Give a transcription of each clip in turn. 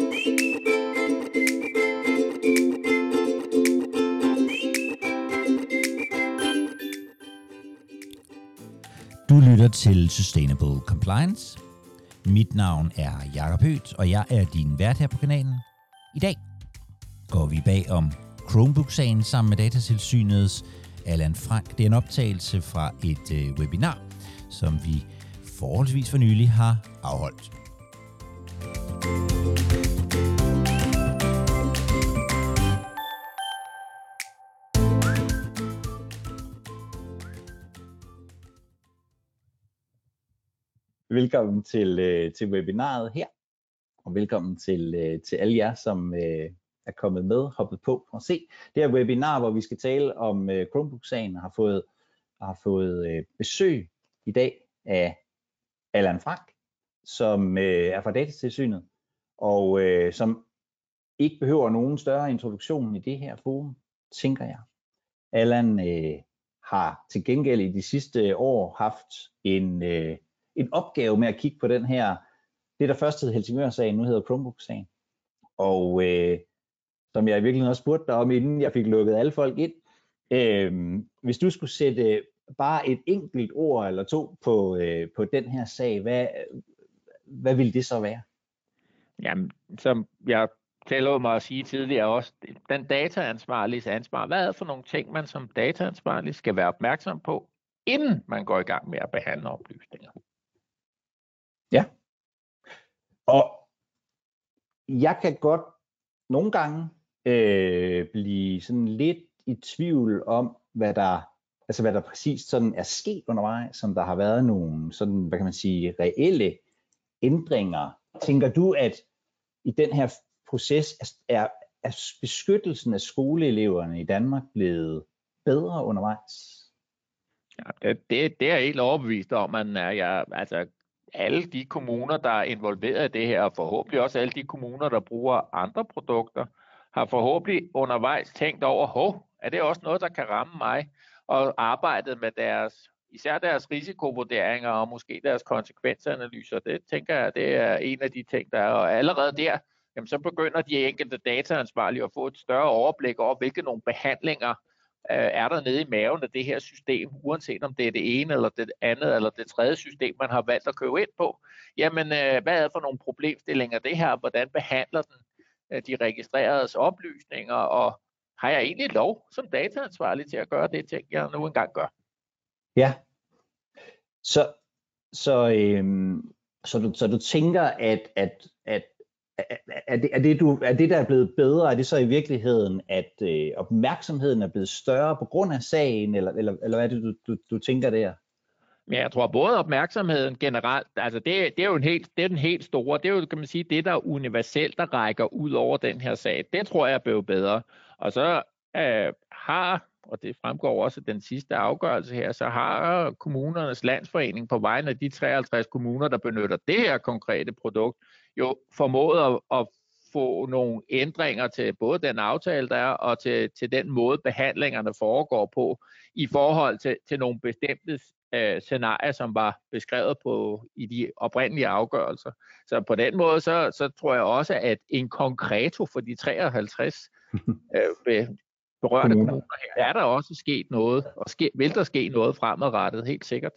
Du lytter til Sustainable Compliance. Mit navn er Jakob Høth, og jeg er din vært her på kanalen. I dag går vi bag om Chromebook-sagen sammen med Datatilsynets Allan Frank. Det er en optagelse fra et øh, webinar, som vi forholdsvis for nylig har afholdt. Velkommen til, øh, til webinaret her, og velkommen til, øh, til alle jer, som øh, er kommet med, hoppet på og se det her webinar, hvor vi skal tale om øh, Chromebook-sagen, har fået, har fået øh, besøg i dag af Allan Frank, som øh, er fra Datatilsynet, og øh, som ikke behøver nogen større introduktion i det her forum, tænker jeg. Allan øh, har til gengæld i de sidste år haft en, øh, en opgave med at kigge på den her, det der først hed Helsingør-sagen, nu hedder Chromebook-sagen. Og øh, som jeg i virkeligheden også spurgte dig om, inden jeg fik lukket alle folk ind, øh, hvis du skulle sætte bare et enkelt ord eller to på, øh, på den her sag, hvad, hvad ville det så være? Jamen, som jeg tillod mig at sige tidligere også, den dataansvarlige ansvar, hvad er for nogle ting, man som dataansvarlig skal være opmærksom på, inden man går i gang med at behandle oplysninger? Ja. Og jeg kan godt nogle gange øh, blive sådan lidt i tvivl om, hvad der, altså hvad der præcis sådan er sket undervejs, som der har været nogle sådan, hvad kan man sige, reelle ændringer. Tænker du, at i den her proces er, er beskyttelsen af skoleeleverne i Danmark blevet bedre undervejs? Ja, det, det, det er jeg helt overbevist om, at jeg, altså, alle de kommuner, der er involveret i det her, og forhåbentlig også alle de kommuner, der bruger andre produkter, har forhåbentlig undervejs tænkt over, hov, er det også noget, der kan ramme mig? Og arbejdet med deres, især deres risikovurderinger og måske deres konsekvensanalyser. Det tænker jeg, det er en af de ting, der er. Og allerede der, jamen, så begynder de enkelte dataansvarlige at få et større overblik over, hvilke nogle behandlinger Øh, er der nede i maven af det her system, uanset om det er det ene eller det andet eller det tredje system, man har valgt at købe ind på. Jamen, øh, hvad er for nogle problemstillinger det her? Hvordan behandler den øh, de registreredes oplysninger? Og har jeg egentlig lov som dataansvarlig til at gøre det ting, jeg nu engang gør? Ja. Så, så, øhm, så, du, så du tænker, at, at, at er det, er, det, du, er det, der er blevet bedre, er det så i virkeligheden, at øh, opmærksomheden er blevet større på grund af sagen, eller, eller, eller hvad er det, du, du, du tænker der? Ja, jeg tror både opmærksomheden generelt, altså det, det er jo en helt, det er den helt store, det er jo, kan man sige, det der er universelt, der rækker ud over den her sag. Det tror jeg er blevet bedre. Og så øh, har, og det fremgår også af den sidste afgørelse her, så har kommunernes landsforening på vegne af de 53 kommuner, der benytter det her konkrete produkt, jo formået at, at få nogle ændringer til både den aftale, der er, og til, til den måde, behandlingerne foregår på, i forhold til, til nogle bestemte øh, scenarier, som var beskrevet på i de oprindelige afgørelser. Så på den måde, så, så tror jeg også, at en konkreto for de 53 øh, berørte kommuner her, er der også sket noget, og ske, vil der ske noget fremadrettet, helt sikkert.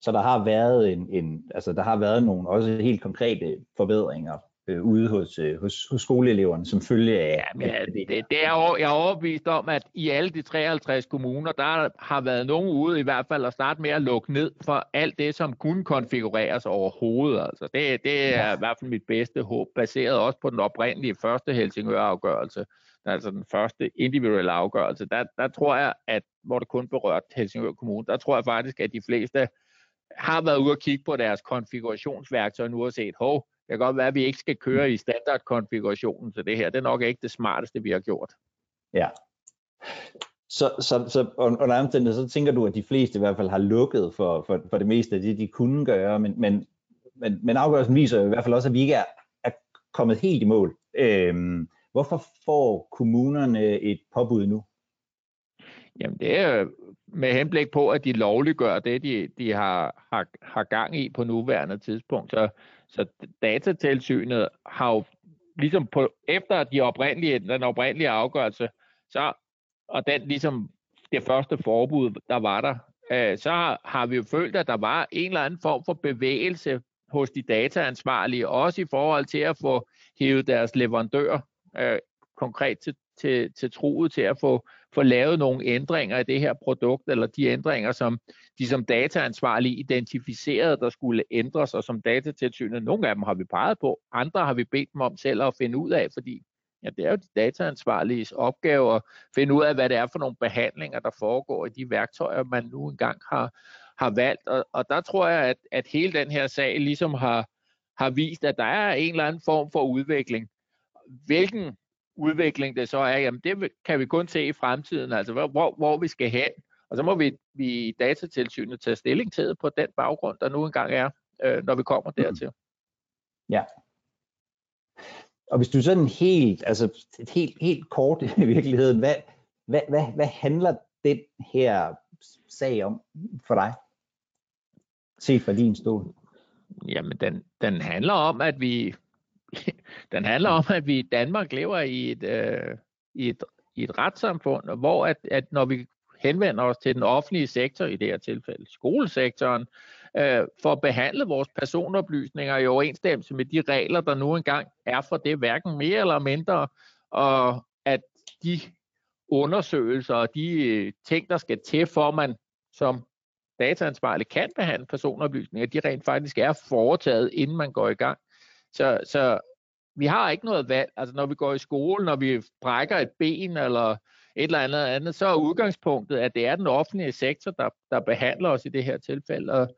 Så der har været en, en altså der har været nogle også helt konkrete forbedringer øh, ude hos, øh, hos, hos skoleeleverne, som følge af... Ja, men, det, det, det er, jeg er overbevist om, at i alle de 53 kommuner, der har været nogen ude i hvert fald at starte med at lukke ned for alt det, som kunne konfigureres overhovedet. Altså, det, det er ja. i hvert fald mit bedste håb, baseret også på den oprindelige første Helsingør-afgørelse, altså den første individuelle afgørelse. Der, der tror jeg, at hvor det kun berørt Helsingør Kommune, der tror jeg faktisk, at de fleste har været ude og kigge på deres konfigurationsværktøj nu og set, hov, det kan godt være, at vi ikke skal køre i standardkonfigurationen til det her. Det er nok ikke det smarteste, vi har gjort. Ja. Så, så, så under omstændighed, så tænker du, at de fleste i hvert fald har lukket for, for, for det meste af det, de kunne gøre, men, men, men, men afgørelsen viser i hvert fald også, at vi ikke er, er kommet helt i mål. Øhm, hvorfor får kommunerne et påbud nu? Jamen det er med henblik på, at de lovliggør det, de, de har, har, har gang i på nuværende tidspunkt. Så, så datatilsynet har jo ligesom på, efter de oprindelige, den oprindelige afgørelse, så, og den ligesom det første forbud, der var der, øh, så har, har vi jo følt, at der var en eller anden form for bevægelse hos de dataansvarlige, også i forhold til at få hævet deres leverandør øh, konkret til, til, til troet til at få, få lavet nogle ændringer i det her produkt, eller de ændringer, som de som dataansvarlige identificerede, der skulle ændres, og som datatilsynet, nogle af dem har vi peget på, andre har vi bedt dem om selv at finde ud af, fordi ja, det er jo de dataansvarliges opgave at finde ud af, hvad det er for nogle behandlinger, der foregår i de værktøjer, man nu engang har, har valgt. Og, og der tror jeg, at, at hele den her sag ligesom har, har vist, at der er en eller anden form for udvikling. Hvilken udvikling det så er, jamen det kan vi kun se i fremtiden, altså hvor, hvor, vi skal hen. Og så må vi, vi i datatilsynet tage stilling til på den baggrund, der nu engang er, øh, når vi kommer dertil. Ja. Og hvis du sådan helt, altså et helt, helt kort i virkeligheden, hvad, hvad, hvad, hvad handler den her sag om for dig? Set fra din stol. Jamen, den, den handler om, at vi den handler om, at vi i Danmark lever i et, øh, i et, i et retssamfund, hvor at, at når vi henvender os til den offentlige sektor, i det her tilfælde skolesektoren, øh, for at behandle vores personoplysninger i overensstemmelse med de regler, der nu engang er for det, hverken mere eller mindre, og at de undersøgelser og de øh, ting, der skal til, for man som dataansvarlig kan behandle personoplysninger, de rent faktisk er foretaget, inden man går i gang. Så, så vi har ikke noget valg. Altså når vi går i skole, når vi brækker et ben eller et eller andet andet, så er udgangspunktet, at det er den offentlige sektor, der, der behandler os i det her tilfælde. Og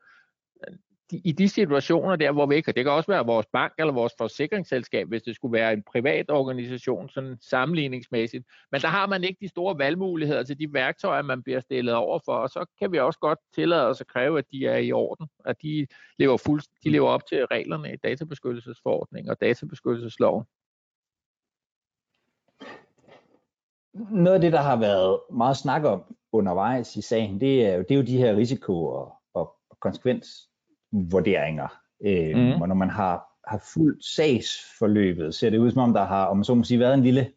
i de situationer der, hvor vi ikke, det kan også være vores bank eller vores forsikringsselskab, hvis det skulle være en privat organisation, sådan sammenligningsmæssigt, men der har man ikke de store valgmuligheder til de værktøjer, man bliver stillet over for, og så kan vi også godt tillade os at kræve, at de er i orden, at de lever, fuld, de lever op til reglerne i databeskyttelsesforordning og databeskyttelsesloven. Noget af det, der har været meget snak om undervejs i sagen, det er jo, det er jo de her risiko- og, og konsekvens vurderinger. Øh, mm. Og når man har, har fuldt sagsforløbet, ser det ud som om, der har, om så må sige, været en lille,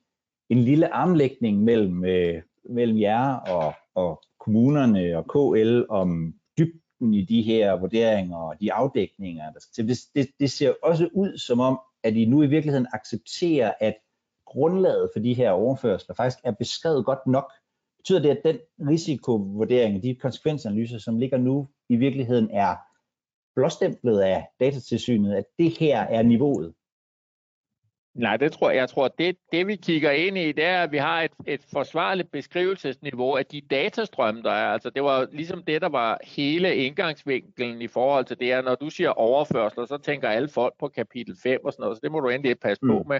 en lille armlægning mellem, øh, mellem jer og, og kommunerne og KL om dybden i de her vurderinger og de afdækninger, der skal til. Det, det, det ser også ud som om, at I nu i virkeligheden accepterer, at grundlaget for de her overførsler faktisk er beskrevet godt nok. Betyder det, at den risikovurdering, de konsekvensanalyser, som ligger nu, i virkeligheden er blåstemplet af datatilsynet, at det her er niveauet? Nej, det tror jeg. Jeg tror, det, det vi kigger ind i, det er, at vi har et, et forsvarligt beskrivelsesniveau af de datastrømme, der er. Altså, det var ligesom det, der var hele indgangsvinkelen i forhold til det her. Når du siger overførsler, så tænker alle folk på kapitel 5 og sådan noget, så det må du endelig passe mm. på med.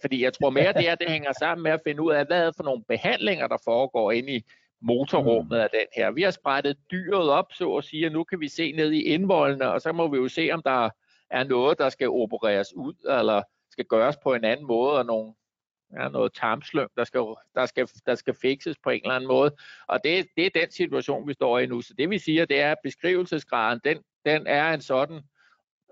Fordi jeg tror mere, det er, det hænger sammen med at finde ud af, hvad er for nogle behandlinger, der foregår inde i motorrummet af den her. Vi har sprættet dyret op, så at sige, og nu kan vi se ned i indvoldene, og så må vi jo se, om der er noget, der skal opereres ud, eller skal gøres på en anden måde, og nogle, ja, noget tarmsløm, der skal, der, skal, der skal fikses på en eller anden måde. Og det, det er den situation, vi står i nu. Så det vi siger, det er, at beskrivelsesgraden, den, den er en sådan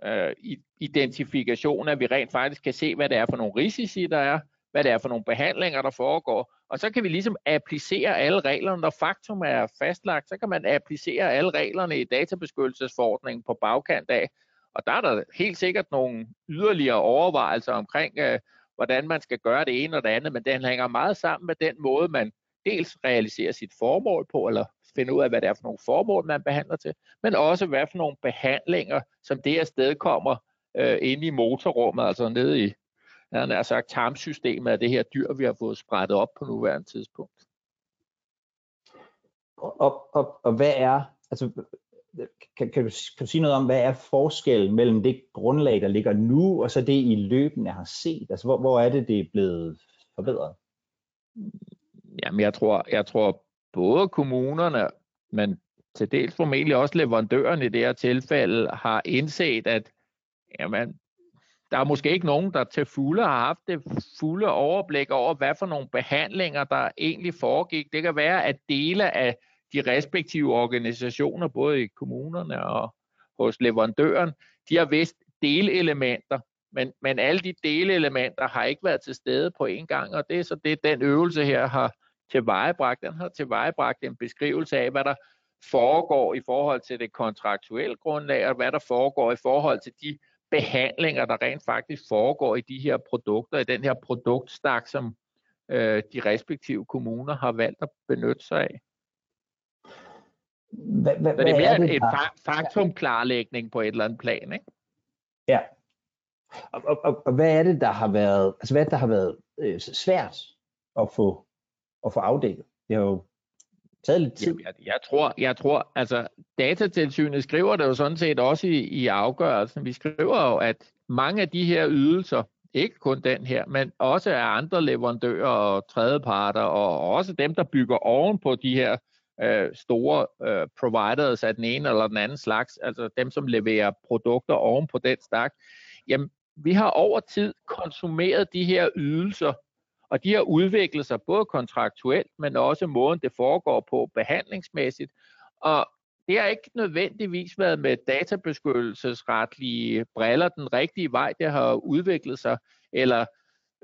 øh, identifikation, at vi rent faktisk kan se, hvad det er for nogle risici, der er, hvad det er for nogle behandlinger, der foregår, og så kan vi ligesom applicere alle reglerne, når faktum er fastlagt, så kan man applicere alle reglerne i databeskyttelsesforordningen på bagkant af. Og der er der helt sikkert nogle yderligere overvejelser omkring, øh, hvordan man skal gøre det ene og det andet, men den hænger meget sammen med den måde, man dels realiserer sit formål på, eller finder ud af, hvad det er for nogle formål, man behandler til, men også hvad for nogle behandlinger, som det afsted kommer øh, inde i motorrummet, altså nede i han har sagt, tarmsystemet af det her dyr, vi har fået sprættet op på nuværende tidspunkt. Og, og, og hvad er, altså, kan, kan, du, kan du sige noget om, hvad er forskellen mellem det grundlag, der ligger nu, og så det, I løbende har set? Altså, hvor, hvor er det, det er blevet forbedret? Jamen, jeg tror, jeg tror både kommunerne, men til dels formentlig også leverandøren i det her tilfælde, har indset, at jamen, der er måske ikke nogen, der til fulde har haft det fulde overblik over, hvad for nogle behandlinger, der egentlig foregik. Det kan være, at dele af de respektive organisationer, både i kommunerne og hos leverandøren, de har vist delelementer, Men, men alle de delelementer har ikke været til stede på en gang, og det er så det, den øvelse her har tilvejebragt. Den har tilvejebragt en beskrivelse af, hvad der foregår i forhold til det kontraktuelle grundlag, og hvad der foregår i forhold til de behandlinger, der rent faktisk foregår i de her produkter, i den her produktstak, som øh, de respektive kommuner har valgt at benytte sig af. Hva, hva, Så det er mere er det, et fa- faktumklarlægning på et eller andet plan, ikke? Ja. Og, og, og, og hvad er det, der har været, altså hvad er der har været øh, svært at få, at få afdækket? Det har jo taget lidt tid. jeg, jeg, tror, jeg tror, altså datatilsynet skriver det jo sådan set også i, i afgørelsen. Vi skriver jo, at mange af de her ydelser, ikke kun den her, men også af andre leverandører og tredjeparter, og også dem, der bygger oven på de her øh, store øh, providers af den ene eller den anden slags, altså dem, som leverer produkter oven på den stak, jamen, vi har over tid konsumeret de her ydelser og de har udviklet sig både kontraktuelt, men også måden, det foregår på behandlingsmæssigt. Og det har ikke nødvendigvis været med databeskyttelsesretlige briller den rigtige vej, det har udviklet sig, eller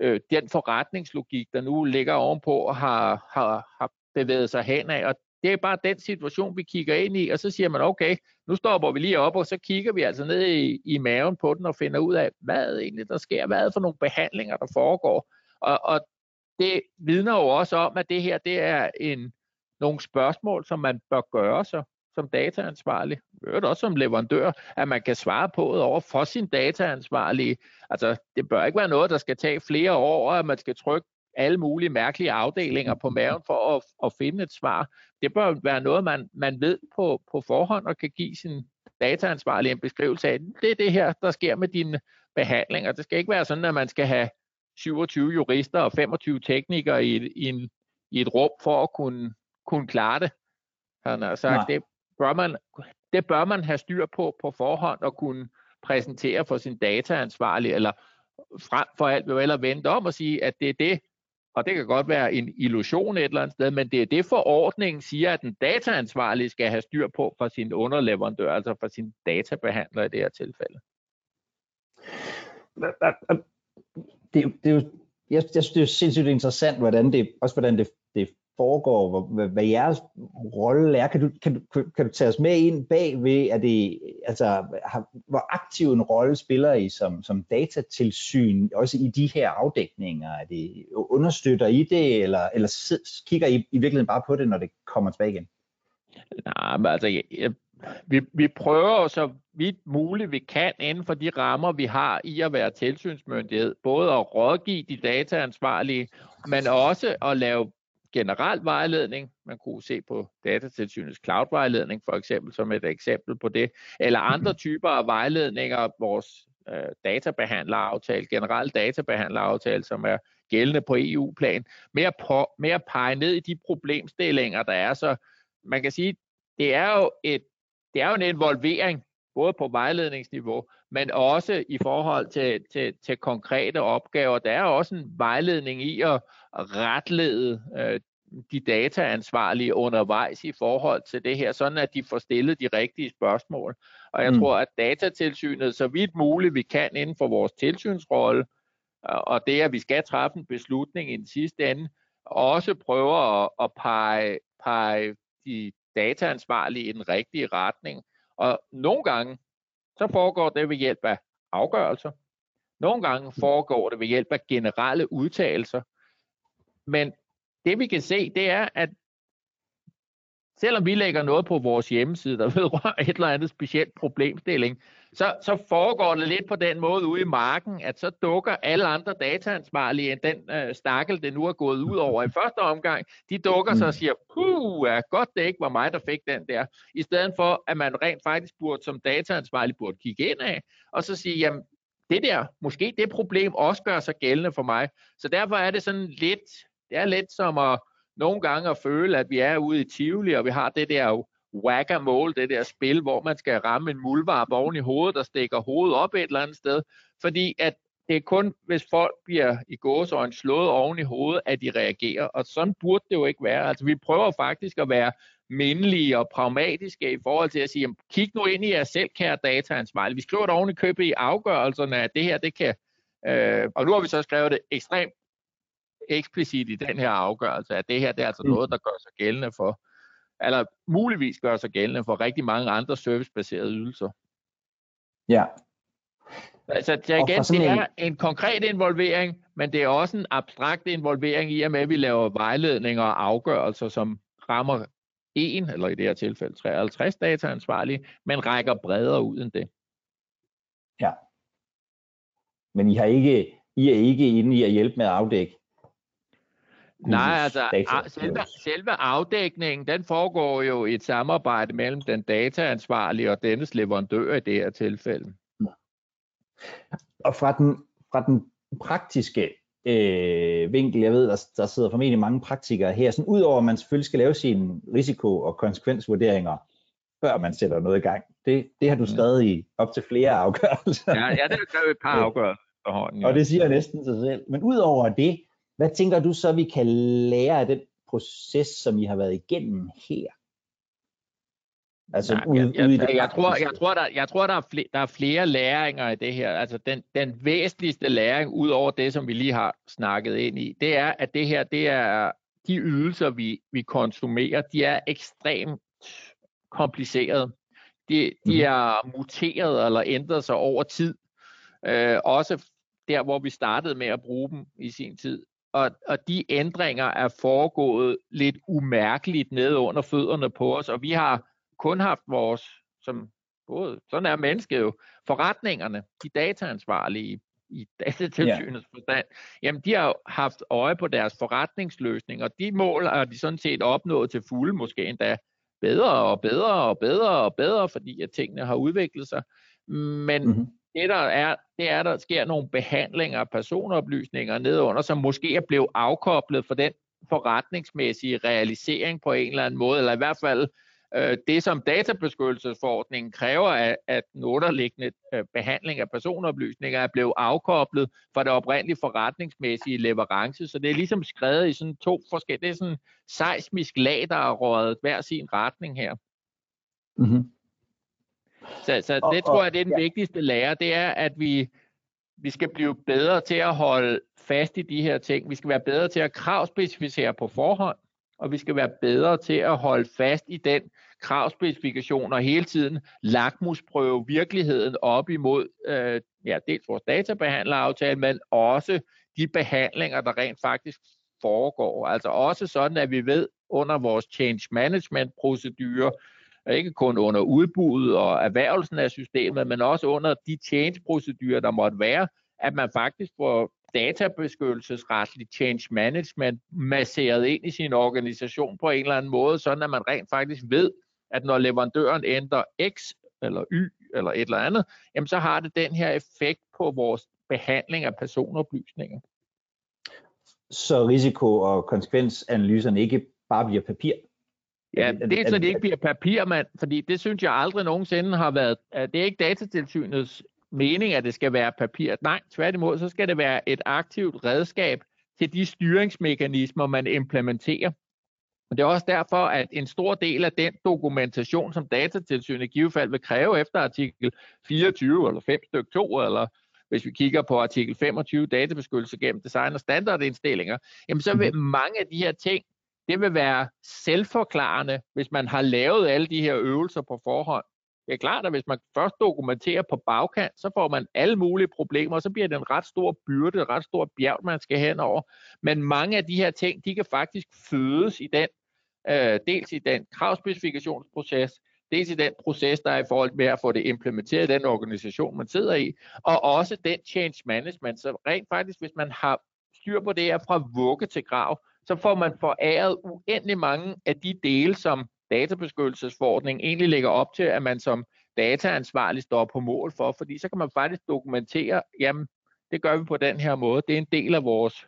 øh, den forretningslogik, der nu ligger ovenpå, har, har, har bevæget sig hen af. Og det er bare den situation, vi kigger ind i, og så siger man, okay, nu stopper vi lige op, og så kigger vi altså ned i, i maven på den og finder ud af, hvad er egentlig, der sker, hvad er det for nogle behandlinger, der foregår. Og, og det vidner jo også om, at det her det er en, nogle spørgsmål, som man bør gøre sig som dataansvarlig, øvrigt også som leverandør, at man kan svare på det over for sin dataansvarlige. Altså, det bør ikke være noget, der skal tage flere år, at man skal trykke alle mulige mærkelige afdelinger på maven for at, at finde et svar. Det bør være noget, man, man ved på, på forhånd og kan give sin dataansvarlige en beskrivelse af. Det er det her, der sker med dine behandlinger. Det skal ikke være sådan, at man skal have 27 jurister og 25 teknikere i, i, en, i et rum for at kunne, kunne klare det. Han har sagt, det bør, man, det bør man have styr på på forhånd og kunne præsentere for sin dataansvarlige, eller frem for alt vil eller vente om og sige, at det er det, og det kan godt være en illusion et eller andet sted, men det er det forordningen siger, at den dataansvarlige skal have styr på for sin underleverandør, altså for sin databehandler i det her tilfælde det, det er jo, jeg, jeg synes, det er sindssygt interessant, hvordan det, også hvordan det, det foregår, hvad, hvad jeres rolle er. Kan du, kan, du, kan du tage os med ind bag ved, at det, altså, har, hvor aktiv en rolle spiller I som, som datatilsyn, også i de her afdækninger? Er det, understøtter I det, eller, eller kigger I i virkeligheden bare på det, når det kommer tilbage igen? Nej, men altså, jeg, vi, vi prøver så vidt muligt vi kan inden for de rammer, vi har i at være tilsynsmyndighed, både at rådgive de dataansvarlige, men også at lave generel vejledning. Man kunne se på datatilsynets cloud-vejledning for eksempel som et eksempel på det, eller andre typer af vejledninger, vores øh, databehandleraftale, generel databehandleraftale, som er gældende på EU-plan, med at, på, med at pege ned i de problemstillinger, der er. Så man kan sige, det er jo et det er jo en involvering, både på vejledningsniveau, men også i forhold til, til, til konkrete opgaver. Der er også en vejledning i at retlede øh, de dataansvarlige undervejs i forhold til det her, sådan at de får stillet de rigtige spørgsmål. Og jeg mm. tror, at datatilsynet så vidt muligt vi kan inden for vores tilsynsrolle, og det at vi skal træffe en beslutning i den sidste ende, også prøver at, at pege, pege de dataansvarlige i den rigtige retning. Og nogle gange, så foregår det ved hjælp af afgørelser. Nogle gange foregår det ved hjælp af generelle udtalelser. Men det vi kan se, det er, at selvom vi lægger noget på vores hjemmeside, der vedrører et eller andet specielt problemstilling, så, så foregår det lidt på den måde ude i marken, at så dukker alle andre dataansvarlige end den øh, stakkel, det nu er gået ud over i første omgang, de dukker sig og siger, puh, ja, godt det ikke var mig, der fik den der. I stedet for, at man rent faktisk burde som dataansvarlig burde kigge ind af, og så sige, jamen, det der, måske det problem også gør sig gældende for mig. Så derfor er det sådan lidt, det er lidt som at nogle gange at føle, at vi er ude i Tivoli, og vi har det der whack mole det der spil, hvor man skal ramme en muldvarp oven i hovedet, der stikker hovedet op et eller andet sted. Fordi at det er kun, hvis folk bliver i gåsøjne slået oven i hovedet, at de reagerer. Og sådan burde det jo ikke være. Altså, vi prøver faktisk at være mindelige og pragmatiske i forhold til at sige, kig nu ind i jer selv, kære dataansvarlige. Vi skriver det oven i købet i afgørelserne, at det her, det kan... Øh, og nu har vi så skrevet det ekstremt eksplicit i den her afgørelse, at det her det er altså mm. noget, der gør sig gældende for, eller muligvis gør sig gældende for rigtig mange andre servicebaserede ydelser. Ja. Altså, så igen, det er en konkret involvering, men det er også en abstrakt involvering i og med, at vi laver vejledninger og afgørelser, som rammer en, eller i det her tilfælde 53 dataansvarlige, men rækker bredere ud end det. Ja. Men I har ikke, I er ikke inde i at hjælpe med at afdække Nej, altså selve, selve afdækningen, den foregår jo i et samarbejde mellem den dataansvarlige og dennes leverandør i det her tilfælde. Og fra den, fra den praktiske øh, vinkel, jeg ved, der, der sidder formentlig mange praktikere her, sådan udover at man selvfølgelig skal lave sine risiko- og konsekvensvurderinger, før man sætter noget i gang. Det, det har du mm. skrevet i op til flere afgørelser. Ja, ja det har skrevet et par afgørelser. Ja. Og det siger næsten sig selv. Men udover det, hvad tænker du så, vi kan lære af den proces, som I har været igennem her? Altså, Nej, ude, jeg, jeg, ude jeg, jeg, tror, jeg tror, der, jeg tror der, er flere, der er flere læringer i det her. Altså, den, den væsentligste læring, ud over det, som vi lige har snakket ind i, det er, at det her, det er de ydelser, vi, vi konsumerer, de er ekstremt komplicerede. De, de mm. er muteret eller ændret sig over tid. Øh, også der, hvor vi startede med at bruge dem i sin tid og, og de ændringer er foregået lidt umærkeligt nede under fødderne på os, og vi har kun haft vores, som både, sådan er mennesket jo, forretningerne, de dataansvarlige i datatilsynets yeah. forstand, jamen de har haft øje på deres forretningsløsning, og de mål har de sådan set opnået til fulde, måske endda bedre og bedre og bedre og bedre, fordi at tingene har udviklet sig. Men mm-hmm det der er, det er, der sker nogle behandlinger af personoplysninger nedunder, som måske er blevet afkoblet for den forretningsmæssige realisering på en eller anden måde, eller i hvert fald øh, det, som databeskyttelsesforordningen kræver, at, at den underliggende øh, behandling af personoplysninger er blevet afkoblet fra det oprindelige forretningsmæssige leverance. Så det er ligesom skrevet i sådan to forskellige, det er sådan seismisk lag, der er røget hver sin retning her. Mm-hmm. Så, så det tror jeg, det er den ja. vigtigste lære, det er, at vi, vi skal blive bedre til at holde fast i de her ting. Vi skal være bedre til at kravspecificere på forhånd, og vi skal være bedre til at holde fast i den kravspecifikation og hele tiden lakmusprøve virkeligheden op imod øh, ja, dels vores databehandleraftale, men også de behandlinger, der rent faktisk foregår. Altså også sådan, at vi ved under vores change management procedurer, ikke kun under udbuddet og erhvervelsen af systemet, men også under de change-procedurer, der måtte være, at man faktisk får databeskyttelsesretlig change management masseret ind i sin organisation på en eller anden måde, sådan at man rent faktisk ved, at når leverandøren ændrer X eller Y eller et eller andet, jamen så har det den her effekt på vores behandling af personoplysninger. Så risiko- og konsekvensanalyserne ikke bare bliver papir, Ja, det er så det ikke bliver papirmand, fordi det synes jeg aldrig nogensinde har været, det er ikke datatilsynets mening, at det skal være papir. Nej, tværtimod, så skal det være et aktivt redskab til de styringsmekanismer, man implementerer. Og det er også derfor, at en stor del af den dokumentation, som datatilsynet i givet fald vil kræve efter artikel 24 eller 5 stykke 2, eller hvis vi kigger på artikel 25, databeskyttelse gennem design og standardindstillinger, jamen så vil mhm. mange af de her ting det vil være selvforklarende, hvis man har lavet alle de her øvelser på forhånd. Det er klart, at hvis man først dokumenterer på bagkant, så får man alle mulige problemer, og så bliver det en ret stor byrde, et ret stort bjerg, man skal hen over. Men mange af de her ting, de kan faktisk fødes i den, øh, dels i den kravspecifikationsproces, dels i den proces, der er i forhold med at få det implementeret i den organisation, man sidder i, og også den change management. Så rent faktisk, hvis man har styr på det her fra vugge til grav, så får man foræret uendelig mange af de dele, som databeskyttelsesforordningen egentlig lægger op til, at man som dataansvarlig står på mål for, fordi så kan man faktisk dokumentere, jamen, det gør vi på den her måde. Det er en del af vores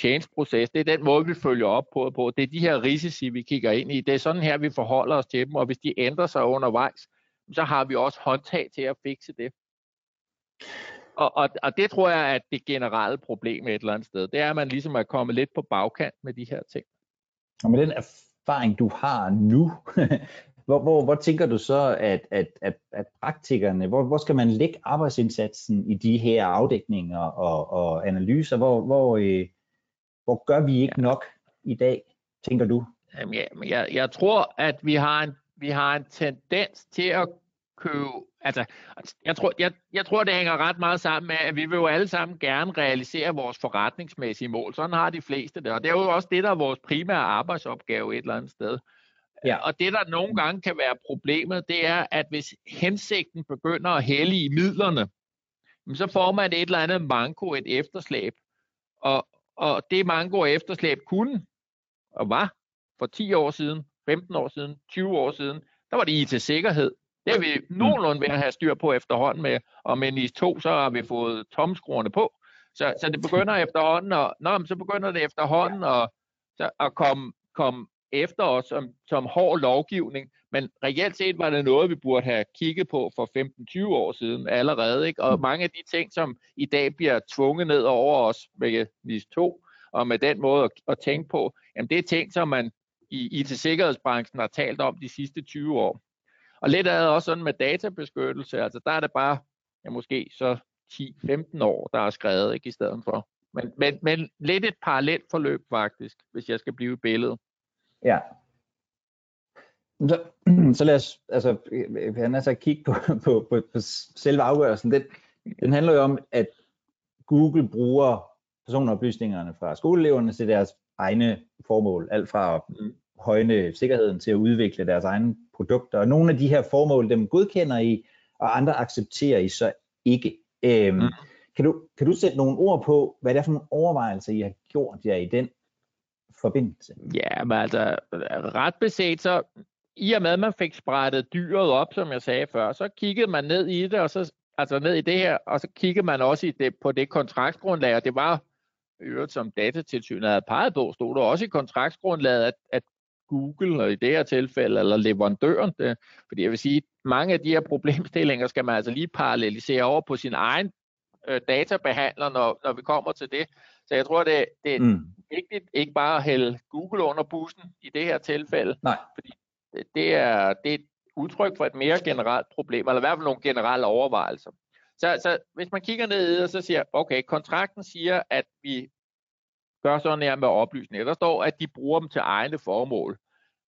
change-proces. Det er den måde, vi følger op på, på. Det er de her risici, vi kigger ind i. Det er sådan her, vi forholder os til dem, og hvis de ændrer sig undervejs, så har vi også håndtag til at fikse det og, og, og det tror jeg at det generelle problem et eller andet sted. Det er, at man ligesom er kommet lidt på bagkant med de her ting. Og med den erfaring, du har nu, hvor, hvor, hvor tænker du så, at, at, at, at praktikerne, hvor, hvor skal man lægge arbejdsindsatsen i de her afdækninger og, og analyser? Hvor, hvor, øh, hvor gør vi ikke nok i dag, tænker du? Jamen, jeg, jeg tror, at vi har en, vi har en tendens til at købe altså, jeg tror, jeg, jeg tror, det hænger ret meget sammen med, at vi vil jo alle sammen gerne realisere vores forretningsmæssige mål. Sådan har de fleste det, og det er jo også det, der er vores primære arbejdsopgave et eller andet sted. Ja. Og det, der nogle gange kan være problemet, det er, at hvis hensigten begynder at hælde i midlerne, så får man et eller andet manko, et efterslæb. Og, og det manko og efterslæb kunne, og var for 10 år siden, 15 år siden, 20 år siden, der var det IT-sikkerhed. Det er vi nogenlunde ved at have styr på efterhånden med, og med NIS 2, så har vi fået tomskruerne på. Så, så det begynder efterhånden, og, nå, så begynder det efterhånden at, så, at komme, komme efter os som, som hård lovgivning, men reelt set var det noget, vi burde have kigget på for 15-20 år siden allerede. Ikke? Og mange af de ting, som i dag bliver tvunget ned over os med NIS 2, og med den måde at, at tænke på, jamen det er ting, som man i IT-sikkerhedsbranchen har talt om de sidste 20 år. Og lidt er det også sådan med databeskyttelse, altså der er det bare ja, måske så 10-15 år, der er skrevet ikke i stedet for. Men, men, men lidt et parallelt forløb faktisk, hvis jeg skal blive i billedet. Ja. Så, så lad os, altså, han er så kigge på, på, på, på selve afgørelsen. Den, den handler jo om, at Google bruger personoplysningerne fra skoleeleverne til deres egne formål. Alt fra at mm. Højne sikkerheden til at udvikle deres egne produkter. Og nogle af de her formål, dem godkender I, og andre accepterer I så ikke. Øhm, mm. kan, du, kan du sætte nogle ord på, hvad det er for nogle overvejelser, I har gjort jer i den forbindelse? Ja, men altså ret beset, så i og med, at man fik sprættet dyret op, som jeg sagde før, så kiggede man ned i det, og så altså ned i det her, og så kiggede man også i det, på det kontraktgrundlag, og det var øvrigt, som datatilsynet havde peget på, stod der også i kontraktsgrundlaget, at, at Google, og i det her tilfælde, eller leverandøren, det, fordi jeg vil sige, mange af de her problemstillinger skal man altså lige parallelisere over på sin egen øh, databehandler, når, når vi kommer til det. Så jeg tror, det, det er mm. vigtigt ikke bare at hælde Google under bussen i det her tilfælde, Nej. fordi det, det, er, det er et udtryk for et mere generelt problem, eller i hvert fald nogle generelle overvejelser. Så, så hvis man kigger ned og så siger, okay, kontrakten siger, at vi gør sådan her med oplysninger. Der står, at de bruger dem til egne formål.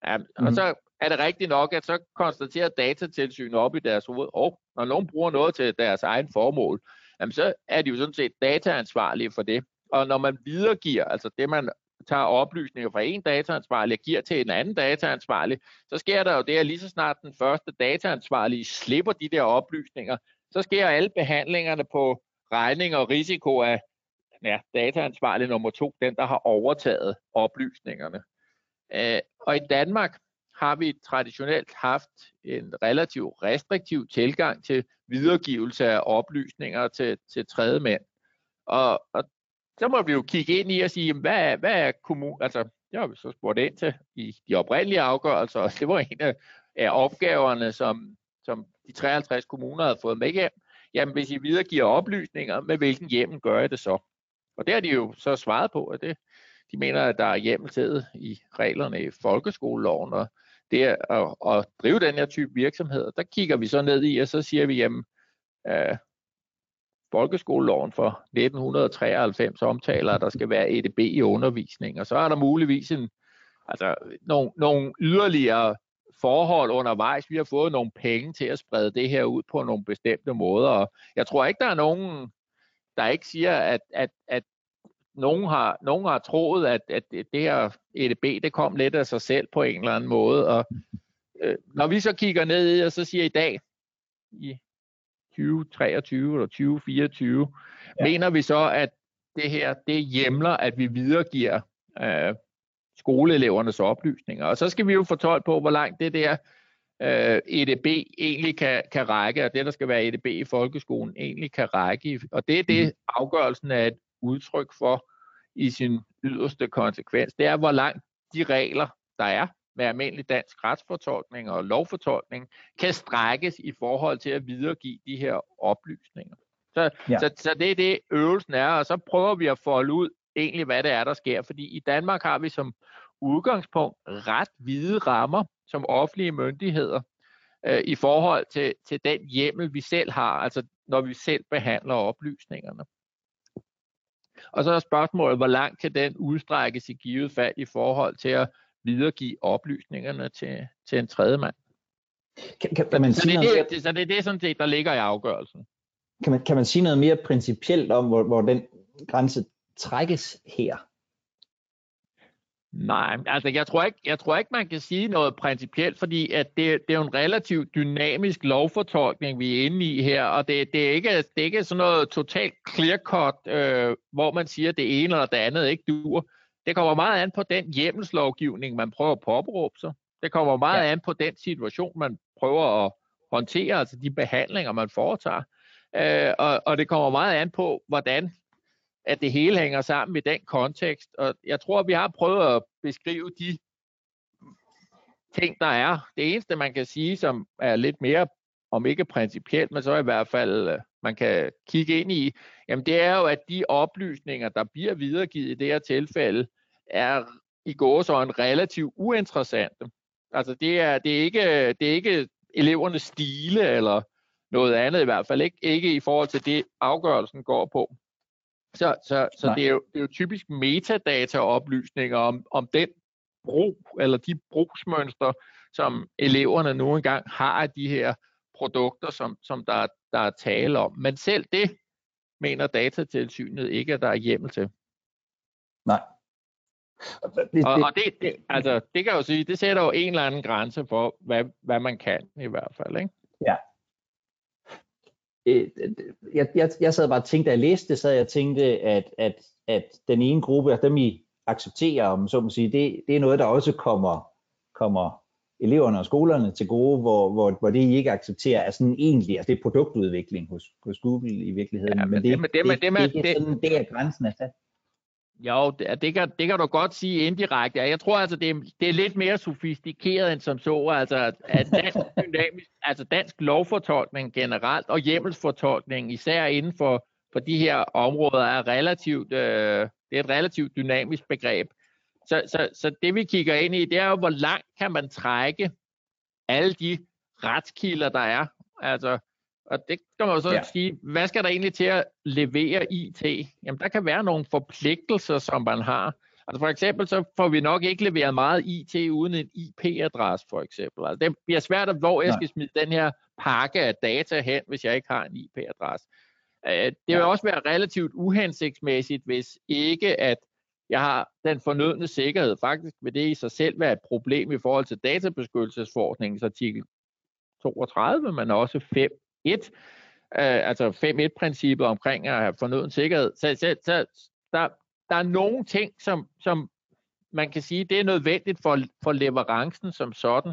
Ja, mm. Og mhm. så er det rigtigt nok, at så konstaterer datatilsynet op i deres hoved, og når nogen bruger noget til deres egen formål, jamen så er de jo sådan set dataansvarlige for det. Og når man videregiver, altså det man tager oplysninger fra en dataansvarlig og giver til en anden dataansvarlig, så sker der jo det, at lige så snart den første dataansvarlige slipper de der oplysninger, så sker alle behandlingerne på regning og risiko af ja, dataansvarlig nummer to, den der har overtaget oplysningerne. Øh, og i Danmark har vi traditionelt haft en relativt restriktiv tilgang til videregivelse af oplysninger til, til tredje mænd. Og, og så må vi jo kigge ind i og sige, hvad er, hvad er kommun, altså det har vi så spurgt ind til i de oprindelige afgørelser, og det var en af, af opgaverne, som, som de 53 kommuner havde fået med hjem. Jamen hvis I videregiver oplysninger, med hvilken hjem gør I det så? Og det har de jo så svaret på, at det, de mener, at der er hjemmeltaget i reglerne i folkeskoleloven, og det er at, at drive den her type virksomhed. Der kigger vi så ned i, og så siger vi, jamen, øh, folkeskoleloven for 1993 omtaler, at der skal være EDB i undervisning, og så er der muligvis en, altså, nogle, nogle yderligere forhold undervejs. Vi har fået nogle penge til at sprede det her ud på nogle bestemte måder, og jeg tror ikke, der er nogen der ikke siger, at, at, at nogen, har, nogen har troet, at, at det her EDB, det kom lidt af sig selv på en eller anden måde. Og øh, når vi så kigger ned i og så siger i dag, i 2023 eller 2024, ja. mener vi så, at det her, det hjemler, at vi videregiver øh, skoleelevernes oplysninger. Og så skal vi jo fortolke på, hvor langt det der øh, EDB egentlig kan, kan række, og det, der skal være EDB i folkeskolen, egentlig kan række. Og det er det, mhm. afgørelsen er et udtryk for i sin yderste konsekvens. Det er, hvor langt de regler, der er med almindelig dansk retsfortolkning og lovfortolkning, kan strækkes i forhold til at videregive de her oplysninger. Så, ja. så, så det er det, øvelsen er, og så prøver vi at folde ud egentlig, hvad det er, der sker. Fordi i Danmark har vi som udgangspunkt ret hvide rammer som offentlige myndigheder øh, i forhold til, til den hjemmel, vi selv har, altså når vi selv behandler oplysningerne. Og så er spørgsmålet, hvor langt kan den udstrækkes i givet fald i forhold til at videregive oplysningerne til, til en tredje mand. Kan, kan, kan man så, sige det, noget det, så det er det, sådan set, der ligger i afgørelsen. Kan man, kan man sige noget mere principielt om, hvor, hvor den grænse trækkes her? Nej, altså jeg tror ikke, jeg tror ikke man kan sige noget principielt, fordi at det, det er jo en relativt dynamisk lovfortolkning, vi er inde i her, og det, det, er, ikke, det er ikke sådan noget totalt clear-cut, øh, hvor man siger, at det ene eller det andet ikke dur. Det kommer meget an på den hjemmelslovgivning, man prøver at påberåbe sig. Det kommer meget ja. an på den situation, man prøver at håndtere, altså de behandlinger, man foretager. Øh, og, og det kommer meget an på, hvordan at det hele hænger sammen i den kontekst. Og jeg tror, at vi har prøvet at beskrive de ting, der er. Det eneste, man kan sige, som er lidt mere, om ikke principielt, men så i hvert fald, øh, man kan kigge ind i, jamen det er jo, at de oplysninger, der bliver videregivet i det her tilfælde, er i går så en relativt uinteressante. Altså det er, det er, ikke, det er ikke elevernes stile eller noget andet i hvert fald, ikke, ikke i forhold til det, afgørelsen går på. Så, så, så det, er jo, det er jo typisk metadata-oplysninger om, om den brug, eller de brugsmønstre, som eleverne nu engang har af de her produkter, som, som der, der er tale om. Men selv det mener datatilsynet ikke, at der er hjemmel til. Nej. Det, og, og det, det, altså, det kan jo sige, det sætter jo en eller anden grænse for, hvad, hvad man kan i hvert fald. Ikke? Ja, Øh, jeg, jeg, jeg sad bare og tænkte, da jeg læste det, så jeg tænkte, at, at, at den ene gruppe, altså dem I accepterer, om så må sige, det, det er noget, der også kommer, kommer eleverne og skolerne til gode, hvor, hvor, hvor det, I ikke accepterer, er sådan egentlig, altså det er produktudvikling hos, hos Google i virkeligheden. Ja, men, men det, dem, dem, det, dem, det, det, det, det, det der grænsen er sat. Jo, det, det, kan, det kan du godt sige indirekte. Jeg tror altså, det er, det er lidt mere sofistikeret end som så. Altså, at dansk, dynamisk, altså dansk lovfortolkning generelt og hjemmelsfortolkning, især inden for, for de her områder, er relativt, øh, det er et relativt dynamisk begreb. Så, så, så det vi kigger ind i, det er jo, hvor langt kan man trække alle de retskilder, der er. Altså, og det kan man jo så ja. sige, hvad skal der egentlig til at levere IT? Jamen, der kan være nogle forpligtelser, som man har. Altså for eksempel, så får vi nok ikke leveret meget IT uden en IP-adresse, for eksempel. Altså, det bliver svært at, hvor jeg skal smide den her pakke af data hen, hvis jeg ikke har en IP-adresse. Øh, det vil ja. også være relativt uhensigtsmæssigt, hvis ikke at jeg har den fornødne sikkerhed. Faktisk vil det i sig selv være et problem i forhold til databeskyttelsesforordningens artikel 32, men også 5 1, øh, altså 5-1-princippet omkring at have fornøden sikkerhed. Så, så, så der, der er nogle ting, som, som man kan sige, det er nødvendigt for, for leverancen som sådan.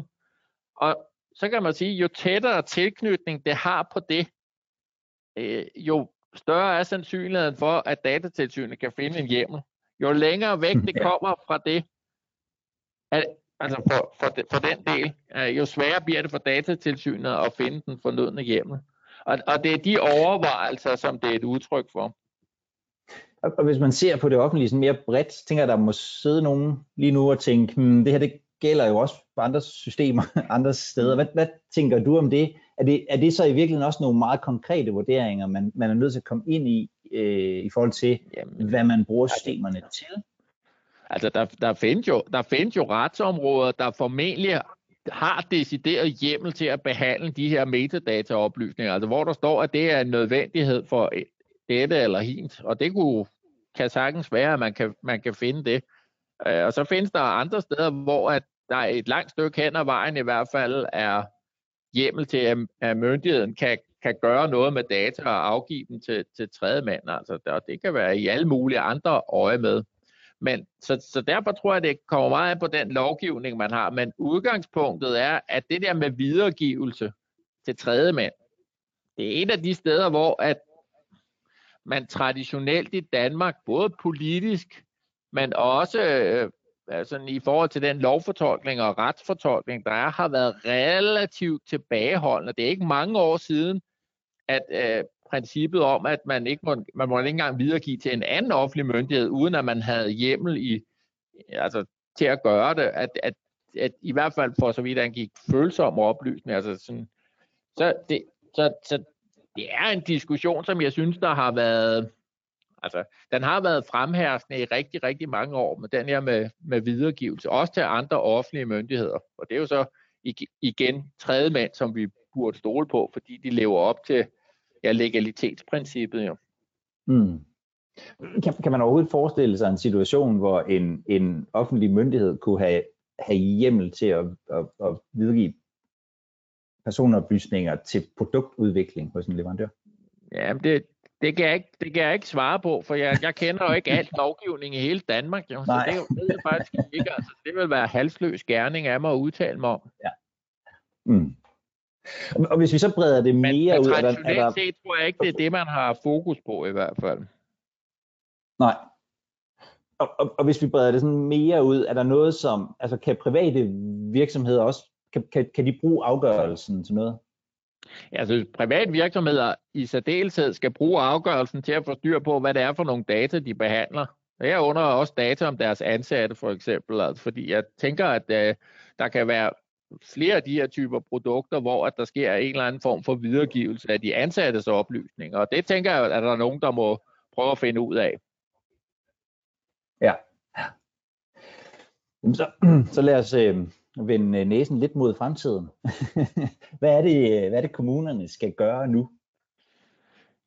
Og så kan man sige, jo tættere tilknytning det har på det, øh, jo større er sandsynligheden for, at datatilsynet kan finde en hjemmel. Jo længere væk det kommer fra det, at, altså for, for, de, for den del, øh, jo sværere bliver det for datatilsynet at finde den fornødne hjemmel. Og, og det er de overvejelser, som det er et udtryk for. Og, hvis man ser på det offentlige sådan mere bredt, tænker jeg, der må sidde nogen lige nu og tænke, hmm, det her det gælder jo også på andre systemer, andre steder. Hvad, hvad tænker du om det? Er, det? er det så i virkeligheden også nogle meget konkrete vurderinger, man, man er nødt til at komme ind i, øh, i forhold til, Jamen, hvad man bruger systemerne til? Altså, der, der, findes jo, der findes jo retsområder, der formentlig har decideret hjemmel til at behandle de her metadataoplysninger, altså hvor der står, at det er en nødvendighed for dette eller hint, og det kunne, kan sagtens være, at man kan, man kan finde det. Øh, og så findes der andre steder, hvor at der er et langt stykke hen ad vejen i hvert fald er hjemmel til, at, at myndigheden kan, kan gøre noget med data og afgive dem til, til tredje mand. Altså, og det kan være i alle mulige andre øje med. Men, så, så derfor tror jeg, det kommer meget på den lovgivning, man har. Men udgangspunktet er, at det der med videregivelse til tredje mand, det er et af de steder, hvor at man traditionelt i Danmark, både politisk, men også øh, altså i forhold til den lovfortolkning og retsfortolkning, der er, har været relativt tilbageholdende. Det er ikke mange år siden, at øh, princippet om, at man ikke må, man må ikke engang videregive til en anden offentlig myndighed, uden at man havde hjemmel i, altså, til at gøre det, at, at, at i hvert fald for så vidt angik følsomme oplysninger, altså sådan, så, det, så, så det er en diskussion, som jeg synes, der har været, altså, den har været fremherskende i rigtig, rigtig mange år, med den her med, med videregivelse, også til andre offentlige myndigheder. Og det er jo så igen tredje mand, som vi burde stole på, fordi de lever op til ja, legalitetsprincippet. Jo. Mm. Kan, kan man overhovedet forestille sig en situation, hvor en, en offentlig myndighed kunne have, have hjemmel til at, at, at videregive personoplysninger til produktudvikling hos en leverandør? Ja, det, det, kan jeg ikke, det kan jeg ikke svare på, for jeg, jeg kender jo ikke alt lovgivning i hele Danmark. Jo, så det, det er faktisk ikke. Altså, det vil være halsløs gerning af mig at udtale mig om. Ja. Mm. Og hvis vi så breder det mere men, ud... Men traditionelt der, set tror jeg ikke, det er det, man har fokus på i hvert fald. Nej. Og, og, og hvis vi breder det sådan mere ud, er der noget som... Altså kan private virksomheder også... Kan, kan, kan de bruge afgørelsen til noget? Ja, altså private virksomheder i særdeleshed skal bruge afgørelsen til at få styr på, hvad det er for nogle data, de behandler. under også data om deres ansatte, for eksempel. Altså, fordi jeg tænker, at uh, der kan være flere af de her typer produkter, hvor at der sker en eller anden form for videregivelse af de ansattes oplysninger. Og det tænker jeg, at der er nogen, der må prøve at finde ud af. Ja. Så, så lad os øh, vende næsen lidt mod fremtiden. hvad, er det, hvad er det, kommunerne skal gøre nu?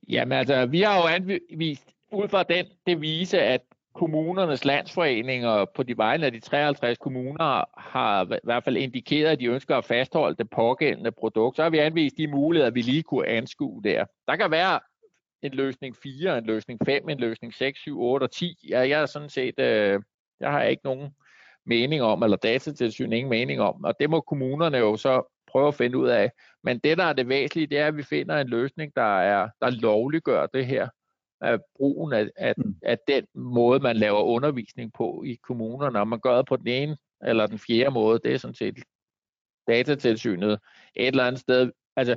Jamen altså, vi har jo anvist ud fra den devise, at kommunernes landsforeninger på de vegne af de 53 kommuner har i hvert fald indikeret, at de ønsker at fastholde det pågældende produkt. Så har vi anvist de muligheder, vi lige kunne anskue der. Der kan være en løsning 4, en løsning 5, en løsning 6, 7, 8 og 10. Ja, jeg er sådan set, øh, jeg har ikke nogen mening om, eller datatilsyn ingen mening om, og det må kommunerne jo så prøve at finde ud af. Men det, der er det væsentlige, det er, at vi finder en løsning, der, er, der lovliggør det her af brugen af, af, mm. af den måde, man laver undervisning på i kommunerne. Når man gør det på den ene eller den fjerde måde, det er sådan set datatilsynet et eller andet sted. Altså,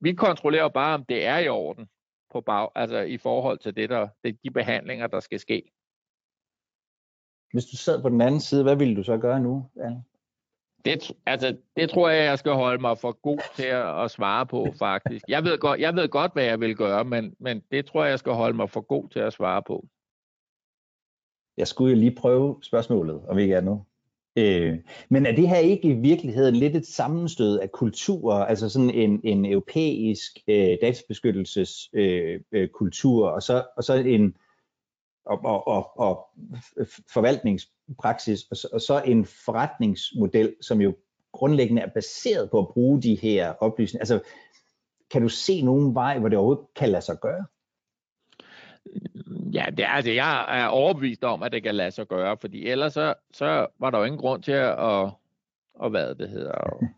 vi kontrollerer bare, om det er i orden på bag, altså i forhold til det der, det, de behandlinger, der skal ske. Hvis du sad på den anden side, hvad ville du så gøre nu? Ja. Det, altså, det tror jeg, jeg skal holde mig for god til at, at svare på, faktisk. Jeg ved, godt, jeg ved godt, hvad jeg vil gøre, men, men det tror jeg, jeg skal holde mig for god til at svare på. Jeg skulle jo lige prøve spørgsmålet, om ikke andet. nu. Øh, men er det her ikke i virkeligheden lidt et sammenstød af kulturer, altså sådan en, en europæisk øh, databeskyttelseskultur, øh, øh, og, så, og så en og, og, og, og forvaltningspraksis, og så, og så en forretningsmodel, som jo grundlæggende er baseret på at bruge de her oplysninger. Altså, kan du se nogen vej, hvor det overhovedet kan lade sig gøre? Ja, det er, altså, jeg er overbevist om, at det kan lade sig gøre, fordi ellers så, så var der jo ingen grund til at, at, at hvad det hedder, at,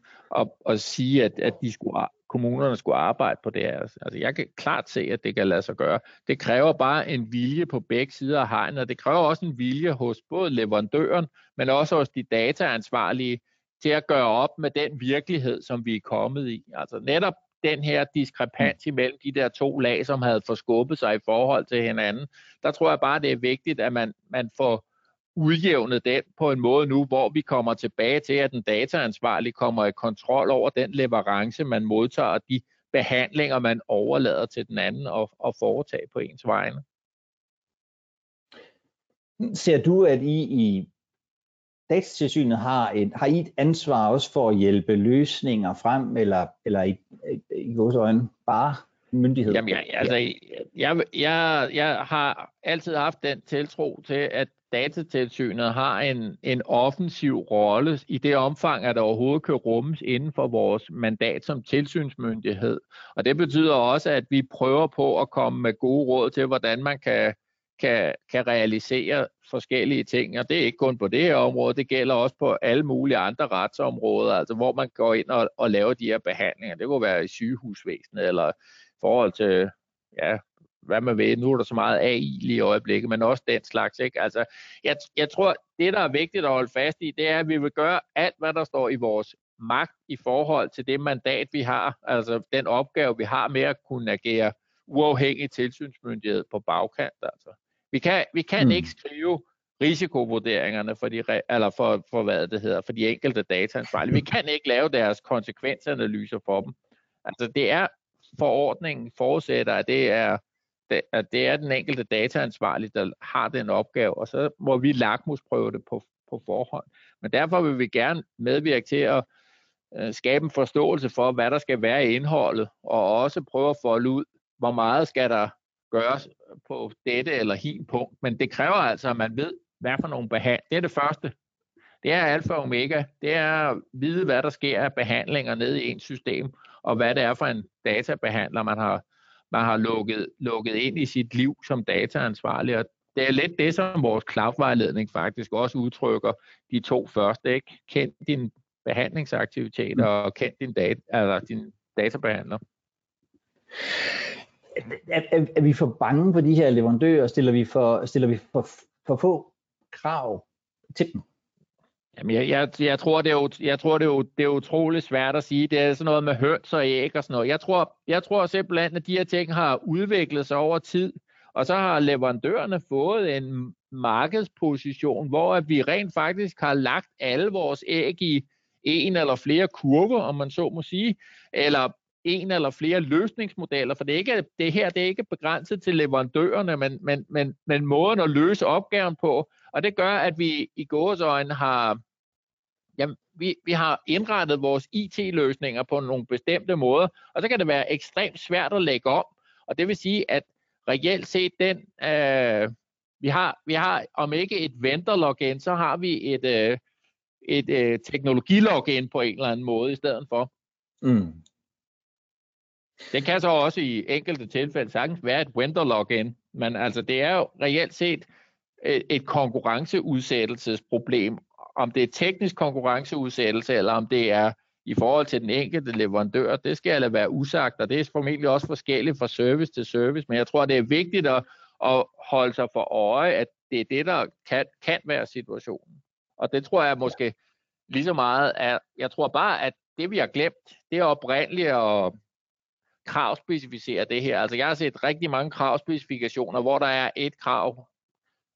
at, at sige, at, at de skulle kommunerne skulle arbejde på det her. Altså, jeg kan klart se, at det kan lade sig gøre. Det kræver bare en vilje på begge sider af hegnet, og det kræver også en vilje hos både leverandøren, men også hos de dataansvarlige til at gøre op med den virkelighed, som vi er kommet i. Altså netop den her diskrepans imellem de der to lag, som havde forskubbet sig i forhold til hinanden, der tror jeg bare, det er vigtigt, at man, man får udjævnet den på en måde nu, hvor vi kommer tilbage til, at den dataansvarlige kommer i kontrol over den leverance, man modtager, og de behandlinger, man overlader til den anden og, og foretage på ens vegne. Ser du, at I i datatilsynet har, et, har I et ansvar også for at hjælpe løsninger frem, eller, eller i, i, vores øjne bare myndighed? Jamen, jeg, altså, jeg, jeg, jeg har altid haft den tiltro til, at datatilsynet har en, en offensiv rolle i det omfang, at der overhovedet kan rummes inden for vores mandat som tilsynsmyndighed. Og det betyder også, at vi prøver på at komme med gode råd til, hvordan man kan, kan, kan realisere forskellige ting. Og det er ikke kun på det her område, det gælder også på alle mulige andre retsområder, altså hvor man går ind og, og laver de her behandlinger. Det kunne være i sygehusvæsenet eller i forhold til ja, hvad man vil. Nu er der så meget AI lige i øjeblikket, men også den slags. Ikke? Altså, jeg, jeg tror, det der er vigtigt at holde fast i, det er, at vi vil gøre alt, hvad der står i vores magt i forhold til det mandat, vi har, altså den opgave, vi har med at kunne agere uafhængig tilsynsmyndighed på bagkant. Altså. Vi kan, vi kan mm. ikke skrive risikovurderingerne for de, eller for, for hvad det hedder, for de enkelte dataansvarlige. Vi kan ikke lave deres konsekvensanalyser for dem. Altså det er forordningen forudsætter, at det er, at det er den enkelte dataansvarlige, der har den opgave, og så må vi lakmusprøve det på, på forhånd. Men derfor vil vi gerne medvirke til at øh, skabe en forståelse for, hvad der skal være i indholdet, og også prøve at folde ud, hvor meget skal der gøres på dette eller hin punkt. Men det kræver altså, at man ved, hvad for nogle behandlinger. Det er det første. Det er alfa og omega. Det er at vide, hvad der sker af behandlinger nede i ens system, og hvad det er for en databehandler, man har, man har lukket, lukket ind i sit liv som dataansvarlig. Og det er lidt det, som vores cloud-vejledning faktisk også udtrykker de to første. Ikke? Kend din behandlingsaktiviteter og kend din, data, altså din databehandler. Er, er, er vi for bange for de her leverandører? Stiller vi for, stiller vi for, for få krav til dem? Jamen, jeg, jeg, jeg tror, det er, jeg tror det, er det er utroligt svært at sige. Det er sådan noget med høns og æg og sådan noget. Jeg tror, jeg tror simpelthen, at de her ting har udviklet sig over tid, og så har leverandørerne fået en markedsposition, hvor at vi rent faktisk har lagt alle vores æg i en eller flere kurver, om man så må sige, eller en eller flere løsningsmodeller, for det, er ikke, det her det er ikke begrænset til leverandørerne, men, men, men, men måden at løse opgaven på, og det gør, at vi i gåsøjne har, jamen, vi, vi har indrettet vores IT-løsninger på nogle bestemte måder, og så kan det være ekstremt svært at lægge om, og det vil sige, at reelt set den, øh, vi, har, vi har om ikke et vendor-login, så har vi et, øh, et øh, teknologilogin på en eller anden måde i stedet for. Mm. Den kan så også i enkelte tilfælde sagtens være et vendor login, men altså det er jo reelt set et, et konkurrenceudsættelsesproblem. Om det er teknisk konkurrenceudsættelse, eller om det er i forhold til den enkelte leverandør, det skal altså være usagt, og det er formentlig også forskelligt fra service til service, men jeg tror, det er vigtigt at, at holde sig for øje, at det er det, der kan, kan være situationen. Og det tror jeg måske lige så meget, at jeg tror bare, at det vi har glemt, det er oprindeligt at kravspecificere det her. Altså jeg har set rigtig mange kravspecifikationer, hvor der er et krav,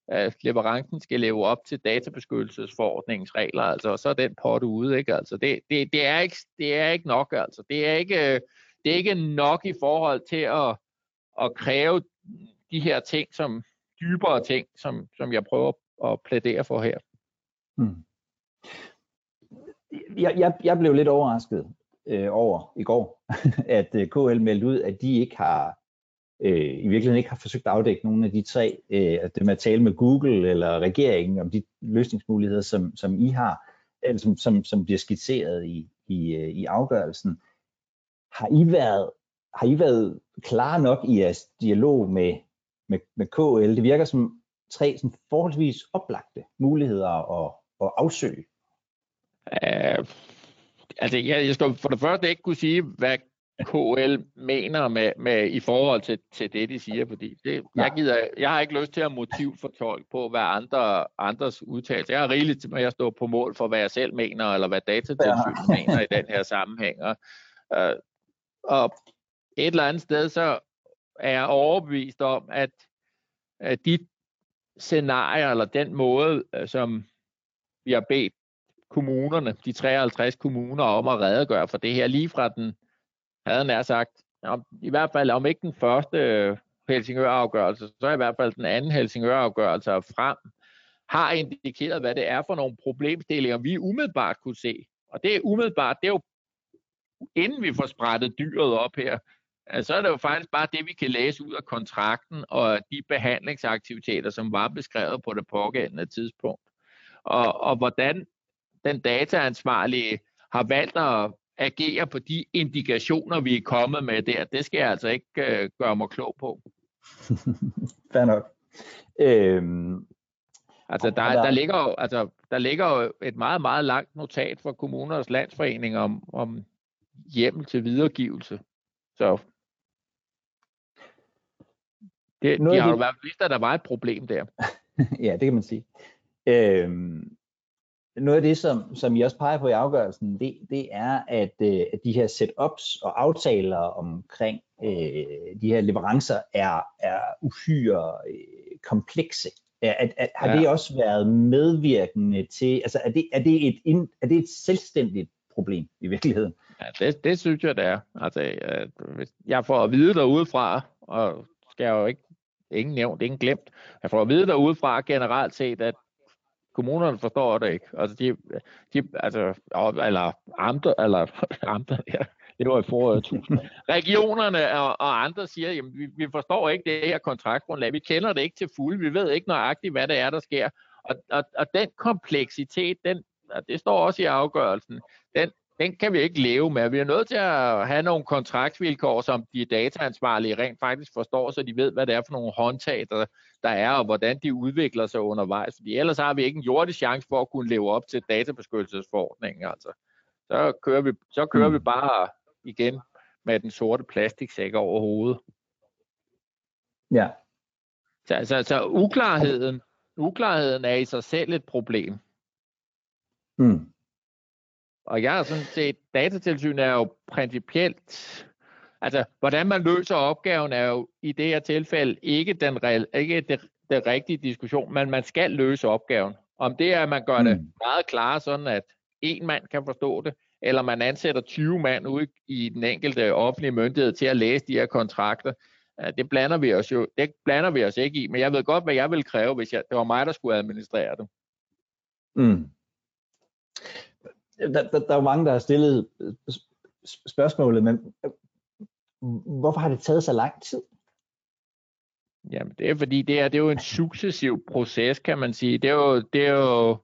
at leverancen skal leve op til databeskyttelsesforordningens regler, altså, og så er den pot ude, ikke? Altså, det, det, det, er ikke, det er ikke nok, altså. Det er ikke, øh, det er ikke nok i forhold til at, at kræve de her ting, som dybere ting, som, som jeg prøver at plædere for her. Hmm. Jeg, jeg, jeg blev lidt overrasket øh, over i går, at øh, KL meldte ud, at de ikke har øh, i virkeligheden ikke har forsøgt at afdække nogle af de tre, øh, at det med at tale med Google eller regeringen om de løsningsmuligheder, som, som I har, eller som, som, som bliver skitseret i, i, øh, i afgørelsen. Har I været har I været klar nok i jeres dialog med, med, med KL? Det virker som tre sådan forholdsvis oplagte muligheder at, at afsøge. Uh, altså, jeg, jeg skal for det første ikke kunne sige, hvad KL mener med, med i forhold til, til det, de siger, fordi det, jeg, gider, jeg har ikke lyst til at motivfortolke på, hvad andre, andres udtalelser. Jeg har rigeligt til at stå på mål for, hvad jeg selv mener, eller hvad datatilsynet ja. mener i den her sammenhæng. Og, øh, og et eller andet sted, så er jeg overbevist om, at, at de scenarier, eller den måde, øh, som vi har bedt kommunerne, de 53 kommuner, om at redegøre for det her, lige fra den havde nær sagt, om, i hvert fald om ikke den første øh, Helsingør-afgørelse, så i hvert fald den anden Helsingør-afgørelse frem, har indikeret, hvad det er for nogle problemstillinger, vi umiddelbart kunne se. Og det er umiddelbart, det er jo, inden vi får sprættet dyret op her, altså, så er det jo faktisk bare det, vi kan læse ud af kontrakten og de behandlingsaktiviteter, som var beskrevet på det pågældende tidspunkt. Og, og hvordan den dataansvarlige har valgt at agere på de indikationer, vi er kommet med der. Det skal jeg altså ikke øh, gøre mig klog på. Fair nok. Øhm, altså, der, der, ligger jo, altså, der ligger jo et meget, meget langt notat fra kommunernes landsforening om, om hjemmel til videregivelse. Så det, de har jo været vist, at der var et problem der. ja, det kan man sige. Øhm, noget af det, som, som I også peger på i afgørelsen, det, det er, at, øh, at de her setups og aftaler omkring øh, de her leverancer er, er uhyre øh, komplekse. At, at, har ja. det også været medvirkende til, altså er det, er det, et, er det et selvstændigt problem i virkeligheden? Ja, det, det synes jeg, det er. Altså, jeg får at vide derudefra, og skal jeg jo ikke, ingen nævnt, ingen glemt, jeg får at vide derudefra generelt set, at kommunerne forstår det ikke. Altså, de, de altså, eller amter, eller amter, ja, det var i foråret 1000. Regionerne og, og andre siger, jamen, vi, vi forstår ikke det her kontraktgrundlag. Vi kender det ikke til fuld. Vi ved ikke nøjagtigt, hvad det er, der sker. Og, og, og den kompleksitet, den, det står også i afgørelsen, den, den kan vi ikke leve med. Vi er nødt til at have nogle kontraktvilkår, som de dataansvarlige rent faktisk forstår, så de ved, hvad det er for nogle håndtag, der, der er, og hvordan de udvikler sig undervejs. Fordi ellers har vi ikke en jordig chance for at kunne leve op til databeskyttelsesforordningen. Altså. Så kører vi, så kører mm. vi bare igen med den sorte plastiksæk over hovedet. Ja. Så, så, så uklarheden, uklarheden er i sig selv et problem. Mm. Og jeg har sådan set, datatilsyn er jo principielt, altså hvordan man løser opgaven er jo i det her tilfælde ikke den ikke det, det rigtige diskussion, men man skal løse opgaven. Om det er, at man gør mm. det meget klart, sådan at en mand kan forstå det, eller man ansætter 20 mand ude i den enkelte offentlige myndighed til at læse de her kontrakter, det blander vi os jo det blander vi os ikke i, men jeg ved godt, hvad jeg vil kræve, hvis jeg, det var mig, der skulle administrere det. Mm der, der, der er jo mange, der har stillet øh, spørgsmålet, men øh, hvorfor har det taget så lang tid? Jamen, det er fordi, det er, det er jo en successiv proces, kan man sige. Det er jo, det er jo,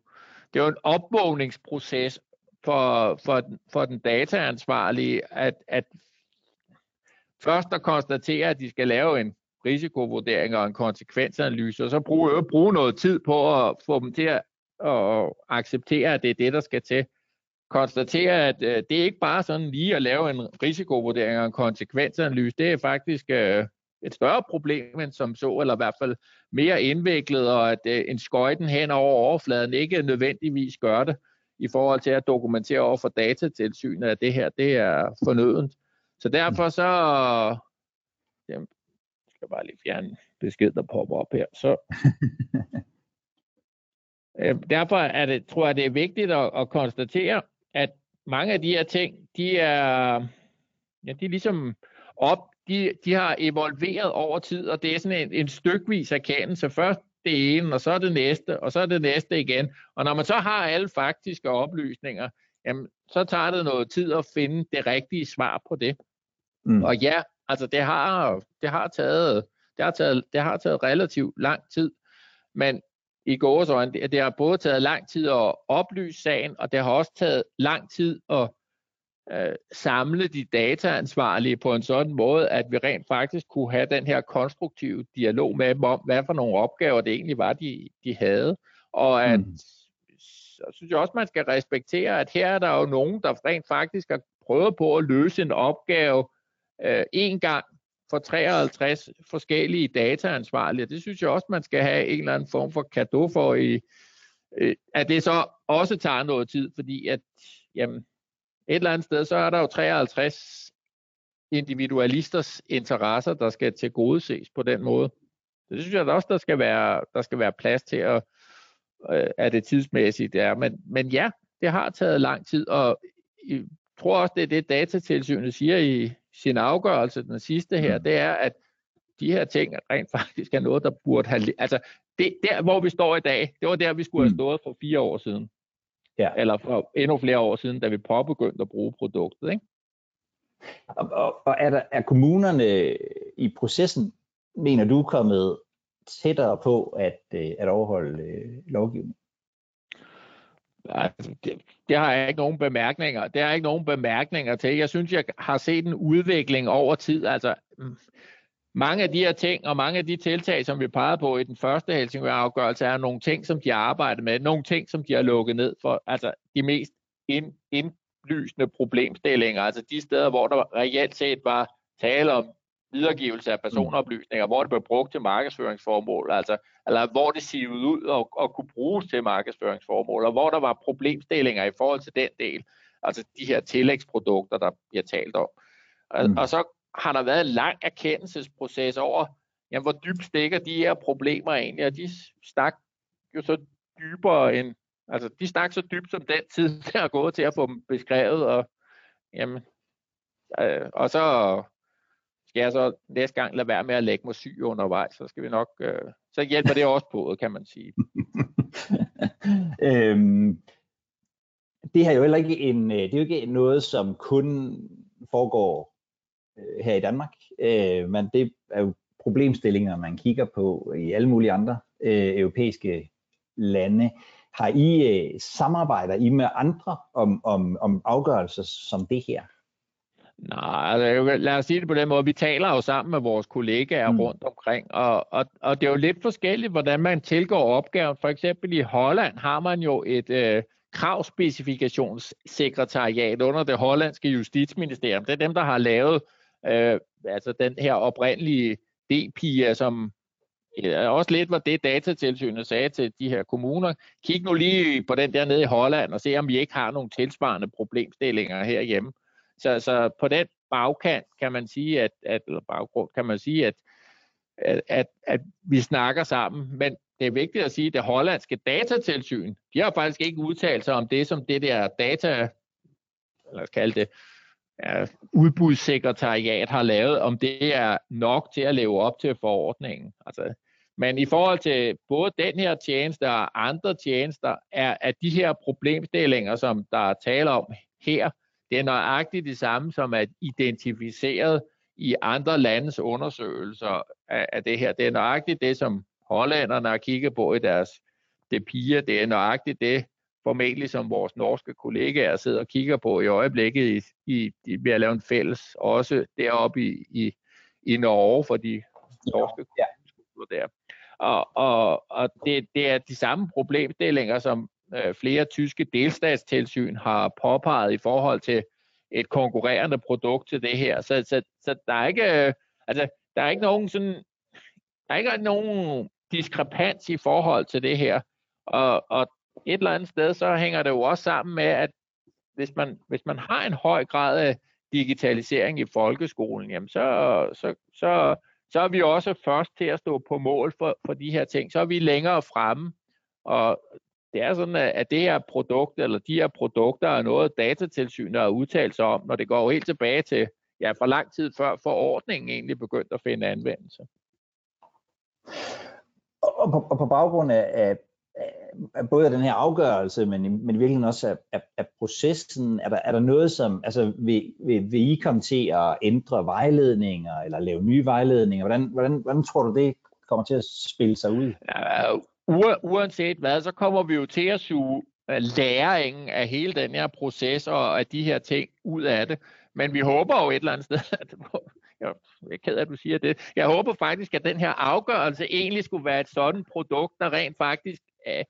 det er jo en opvågningsproces for, for, for den dataansvarlige, at, at først at konstatere, at de skal lave en risikovurdering og en konsekvensanalyse, og så bruge, bruge noget tid på at få dem til at, at acceptere, at det er det, der skal til konstatere, at øh, det er ikke bare sådan lige at lave en risikovurdering og en konsekvensanalyse. Det er faktisk øh, et større problem end som så, eller i hvert fald mere indviklet, og at øh, en skøjten hen over overfladen ikke nødvendigvis gør det i forhold til at dokumentere over for datatilsynet, at det her det er fornødent. Så derfor så... Jamen, jeg skal bare lige fjerne besked, der popper op her. Så, øh, derfor er det, tror jeg, det er vigtigt at, at konstatere, at mange af de her ting, de er, ja, de er ligesom op, de, de har evolveret over tid, og det er sådan en, en stykvis erkendelse. Først det ene, og så det næste, og så det næste igen. Og når man så har alle faktiske oplysninger, jamen, så tager det noget tid at finde det rigtige svar på det. Mm. Og ja, altså det har, det har taget, det har taget, det har taget relativt lang tid, men i gårdsøjne. Det, det har både taget lang tid at oplyse sagen, og det har også taget lang tid at øh, samle de dataansvarlige på en sådan måde, at vi rent faktisk kunne have den her konstruktive dialog med dem om, hvad for nogle opgaver det egentlig var, de, de havde. Og at mm. så synes jeg også, man skal respektere, at her er der jo nogen, der rent faktisk har prøvet på at løse en opgave øh, en gang, for 53 forskellige dataansvarlige. Det synes jeg også, man skal have en eller anden form for kado for, i, at det så også tager noget tid, fordi at jamen, et eller andet sted, så er der jo 53 individualisters interesser, der skal tilgodeses på den måde. Det synes jeg også, der skal være, der skal være plads til, at, øh, at det tidsmæssigt er. Men, men ja, det har taget lang tid, og jeg tror også, det er det, datatilsynet siger i, sin afgørelse, den sidste her, mm. det er, at de her ting rent faktisk er noget, der burde have... Altså, det, der, hvor vi står i dag, det var der, vi skulle have mm. stået for fire år siden. Ja. Eller for endnu flere år siden, da vi påbegyndte at bruge produktet. Ikke? Og, og, og er, der, er kommunerne i processen, mener du, kommet tættere på at, øh, at overholde øh, lovgivningen? Altså, det, det har jeg ikke nogen bemærkninger. Det har jeg ikke nogen bemærkninger til. Jeg synes, jeg har set en udvikling over tid. Altså, mm, mange af de her ting og mange af de tiltag, som vi pegede på i den første Helsingør-afgørelse, er nogle ting, som de har arbejdet med, nogle ting, som de har lukket ned for. Altså de mest ind, indlysende problemstillinger, altså de steder, hvor der reelt set var tale om videregivelse af personoplysninger, hvor det blev brugt til markedsføringsformål, altså, eller hvor det sivede ud og, og kunne bruges til markedsføringsformål, og hvor der var problemstillinger i forhold til den del, altså de her tillægsprodukter, der bliver talt om. Og, mm. og så har der været en lang erkendelsesproces over, jamen, hvor dybt stikker de her problemer egentlig, og de stak jo så dybere end, altså de stak så dybt som den tid, der er gået til at få dem beskrevet, og jamen, øh, og så skal jeg så næste gang lade være med at lægge mig syg undervejs, så skal vi nok, øh, så hjælper det også på, kan man sige. øhm, det her er jo heller ikke en, øh, det er jo ikke noget, som kun foregår øh, her i Danmark, øh, men det er jo problemstillinger, man kigger på i alle mulige andre øh, europæiske lande. Har I øh, samarbejder I med andre om, om, om afgørelser som det her? Nej, altså, lad os sige det på den måde. Vi taler jo sammen med vores kollegaer mm. rundt omkring, og, og, og det er jo lidt forskelligt, hvordan man tilgår opgaven. For eksempel i Holland har man jo et øh, kravspecifikationssekretariat under det hollandske justitsministerium. Det er dem, der har lavet øh, altså den her oprindelige DPIA, som ja, også lidt var det datatilsynet sagde til de her kommuner. Kig nu lige på den der nede i Holland og se, om vi ikke har nogle tilsvarende problemstillinger herhjemme. Så, så på den bagkant kan man sige, at, at eller baggrund kan man sige, at, at, at, at vi snakker sammen. Men det er vigtigt at sige, at det hollandske datatilsyn, de har faktisk ikke udtalt sig om det, som det der data, eller kalde det, ja, udbudssekretariat har lavet, om det er nok til at leve op til forordningen. Altså, men i forhold til både den her tjeneste og andre tjenester, er at de her problemstillinger, som der er tale om her, det er nøjagtigt det samme som at identificeret i andre landes undersøgelser af, af det her. Det er nøjagtigt det, som hollænderne har kigget på i deres DPIA. Det er nøjagtigt det, formentlig som vores norske kollegaer sidder og kigger på i øjeblikket i, i, i ved at lave en fælles, også deroppe i, i, i Norge for de norske ja. der. Og, og, og det, det er de samme problemstillinger, som øh, flere tyske delstatstilsyn har påpeget i forhold til et konkurrerende produkt til det her. Så, så, så der er ikke, øh, altså, der er ikke nogen sådan, der er ikke nogen diskrepans i forhold til det her. Og, og et eller andet sted, så hænger det jo også sammen med, at hvis man, hvis man har en høj grad af digitalisering i folkeskolen, jamen så, så, så, så er vi også først til at stå på mål for, for de her ting. Så er vi længere fremme, og det er sådan, at det her produkt, eller de her produkter, er noget, datatilsynet har udtalt sig om, når det går helt tilbage til, ja, for lang tid før forordningen egentlig begyndte at finde anvendelse. Og på, og på baggrund af, af, af både af den her afgørelse, men, men i virkeligheden også af, af, af processen, er der, er der noget, som, altså vil, vil, vil I komme til at ændre vejledninger, eller lave nye vejledninger? Hvordan, hvordan, hvordan tror du, det kommer til at spille sig ud? Ja, uanset hvad, så kommer vi jo til at suge øh, læringen af hele den her proces og af de her ting ud af det. Men vi håber jo et eller andet sted, at jeg er ked af, at du siger det. Jeg håber faktisk, at den her afgørelse egentlig skulle være et sådan produkt, der rent faktisk uh,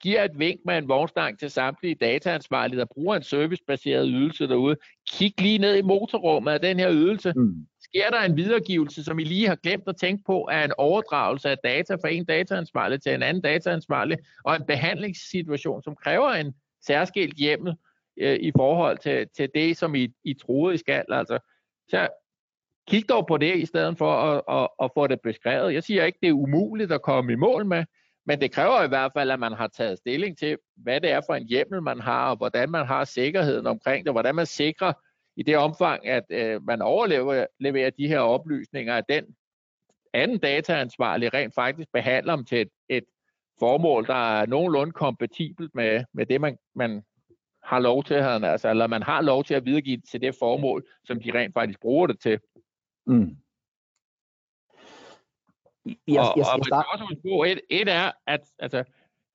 giver et vink med en vognstang til samtlige dataansvarlige, der bruger en servicebaseret ydelse derude. Kig lige ned i motorrummet af den her ydelse. Mm sker der en videregivelse, som I lige har glemt at tænke på, af en overdragelse af data fra en dataansvarlig til en anden dataansvarlig, og en behandlingssituation, som kræver en særskilt hjemmel øh, i forhold til, til det, som I, I troede, I skal. Altså, så kig dog på det, i stedet for at, at, at få det beskrevet. Jeg siger ikke, det er umuligt at komme i mål med, men det kræver i hvert fald, at man har taget stilling til, hvad det er for en hjemmel, man har, og hvordan man har sikkerheden omkring det, hvordan man sikrer, i det omfang, at øh, man overleverer de her oplysninger, at den anden dataansvarlig rent faktisk behandler dem til et, et formål, der er nogenlunde kompatibelt med, med det, man, man har lov til, altså, eller man har lov til at videregive til det formål, som de rent faktisk bruger det til. Mm. Yes, yes, og, yes, og man også på, et, et er, at altså,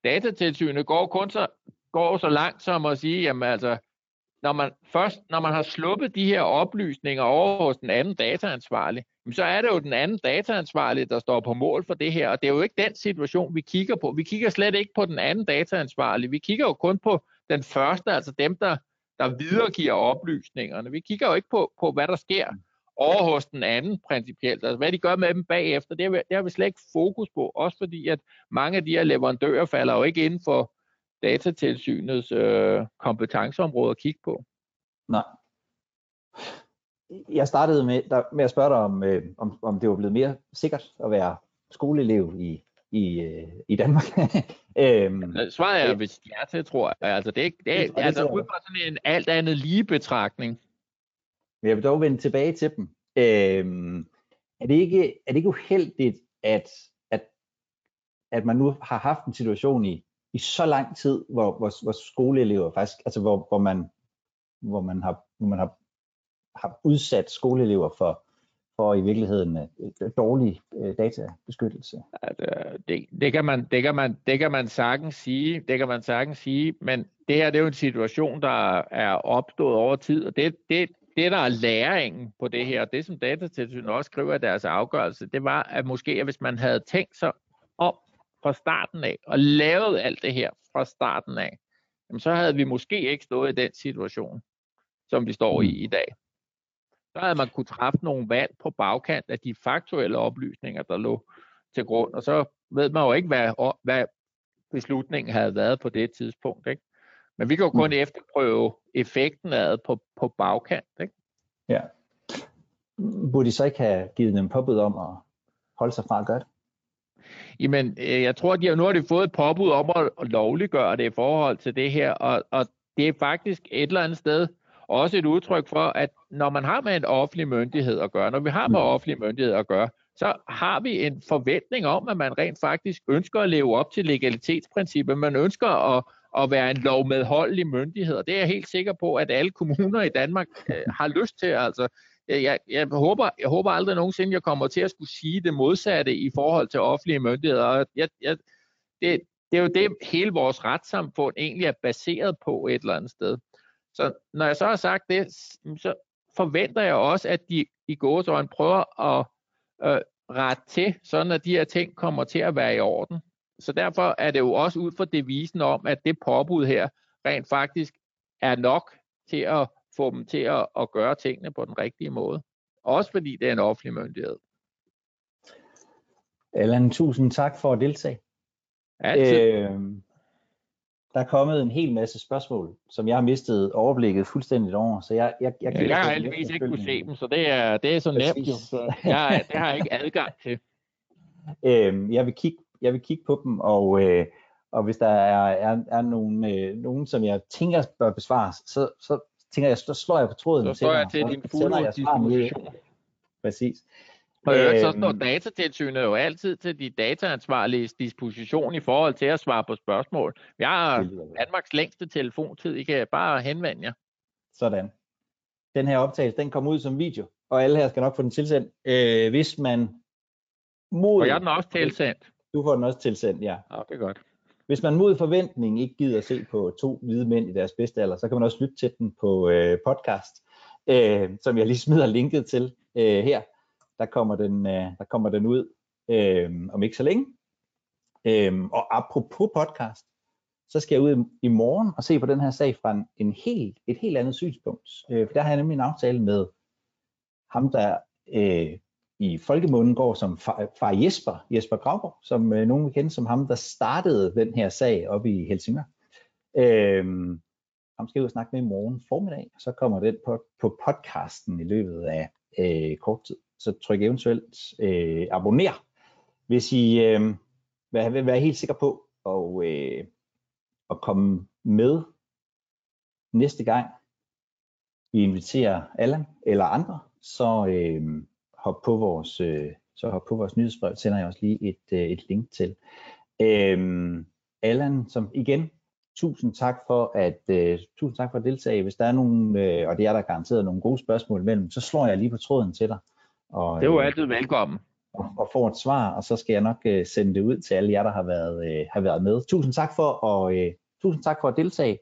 datatilsynet går kun så, går så langt som at sige, jamen altså, når man først, når man har sluppet de her oplysninger over hos den anden dataansvarlige, så er det jo den anden dataansvarlige, der står på mål for det her, og det er jo ikke den situation, vi kigger på. Vi kigger slet ikke på den anden dataansvarlige, vi kigger jo kun på den første, altså dem, der, der videregiver oplysningerne. Vi kigger jo ikke på, på hvad der sker. over hos den anden principielt. Altså, hvad de gør med dem bagefter, det har, vi, det har vi slet ikke fokus på, også fordi at mange af de her leverandører falder jo ikke inden for datatilsynets øh, kompetenceområde at kigge på. Nej. Jeg startede med, der, med at spørge dig, om, øh, om, om det var blevet mere sikkert at være skoleelev i, i, øh, i Danmark. øhm, Svaret er, hvis ja til, tror jeg. Altså, det er, det er, det er altså, ud fra sådan en alt andet lige betragtning. Men jeg vil dog vende tilbage til dem. Øhm, er, det ikke, er det ikke uheldigt, at, at, at man nu har haft en situation i, i så lang tid, hvor, hvor, hvor skoleelever faktisk, altså hvor, hvor man, hvor man har, hvor man har, har udsat skoleelever for, for i virkeligheden øh, dårlig øh, databeskyttelse. Altså, det, det, kan man, det, kan man, det kan man sagtens sige, det kan man sagtens sige, men det her det er jo en situation, der er opstået over tid, og det, det, det der er læringen på det her, og det som datatilsynet også skriver i deres afgørelse, det var, at måske at hvis man havde tænkt sig om fra starten af, og lavet alt det her fra starten af, jamen så havde vi måske ikke stået i den situation, som vi står i i dag så havde man kunne træffe nogle valg på bagkant af de faktuelle oplysninger, der lå til grund, og så ved man jo ikke, hvad, hvad beslutningen havde været på det tidspunkt. Ikke? Men vi kan jo kun mm. efterprøve effekten af det på, på bagkant. Ikke? Ja. Burde de så ikke have givet dem påbud om at holde sig fra at gøre det? Jamen, øh, jeg tror, at de har, nu har de fået et påbud om at lovliggøre det i forhold til det her, og, og det er faktisk et eller andet sted, også et udtryk for, at når man har med en offentlig myndighed at gøre, når vi har med mm. offentlig myndighed at gøre, så har vi en forventning om, at man rent faktisk ønsker at leve op til legalitetsprincippet. Man ønsker at, at være en lovmedholdelig myndighed, og det er jeg helt sikker på, at alle kommuner i Danmark øh, har lyst til. Altså, Øh, jeg, jeg, håber, jeg håber aldrig nogensinde, jeg kommer til at skulle sige det modsatte i forhold til offentlige myndigheder. Jeg, jeg, det, det er jo det, hele vores retssamfund egentlig er baseret på et eller andet sted. Så når jeg så har sagt det, så forventer jeg også, at de i gåsøjne prøver at øh, rette til, sådan at de her ting kommer til at være i orden. Så derfor er det jo også ud fra devisen om, at det påbud her rent faktisk er nok til at få dem til at, at gøre tingene på den rigtige måde. Også fordi det er en offentlig myndighed. Allan, tusind tak for at deltage. Altid. Øh, der er kommet en hel masse spørgsmål, som jeg har mistet overblikket fuldstændigt over. Så jeg, jeg, jeg, jeg, jeg har heldigvis ikke kunne se dem, så det er, det er så nemt. Så jeg, det har jeg ikke adgang til. Øhm, jeg, vil kigge, jeg vil kigge på dem, og, øh, og hvis der er, er, er nogen, øh, nogen, som jeg tænker bør besvares, så, så tænker jeg, så slår jeg på tråden. Så slår jeg til din fulde disposition. Præcis. Og øvrigt, så står øhm. datatilsynet jo altid til de dataansvarlige disposition i forhold til at svare på spørgsmål. Vi har Danmarks længste telefontid. I kan bare henvende jer. Sådan. Den her optagelse, den kommer ud som video, og alle her skal nok få den tilsendt. Øh, hvis man mod... Og jeg den også tilsendt. Du får den også tilsendt, ja. Ja, det er godt. Hvis man mod forventning ikke gider at se på to hvide mænd i deres bedste alder, så kan man også lytte til den på øh, podcast, øh, som jeg lige smider linket til øh, her der kommer den, øh, der kommer den ud øh, om ikke så længe. Øh, og apropos podcast, så skal jeg ud i morgen og se på den her sag fra en, en helt, et helt andet synspunkt. Øh, for der har jeg nemlig en aftale med ham, der øh, i folkemunden går som far, far Jesper, Jesper Gravgaard, som øh, nogen vil kende som ham, der startede den her sag op i Helsingør. Øh, ham skal jeg ud og snakke med i morgen formiddag, og så kommer den på, på podcasten i løbet af øh, kort tid så tryk eventuelt øh, abonner, hvis I øh, vil være helt sikker på og, øh, at komme med næste gang vi inviterer Allan eller andre, så øh, hop på vores øh, så hop på vores nyhedsbrev, sender jeg også lige et, øh, et link til. Øh, Allan, som igen, tusind tak for at øh, tusind tak for at deltage. Hvis der er nogen, øh, og det er der garanteret nogle gode spørgsmål imellem, så slår jeg lige på tråden til dig. Og, det er jo øh, altid velkommen. Og, og får et svar, og så skal jeg nok uh, sende det ud til alle jer, der har været, uh, har været med. Tusind tak for at, uh, tusind tak for at deltage.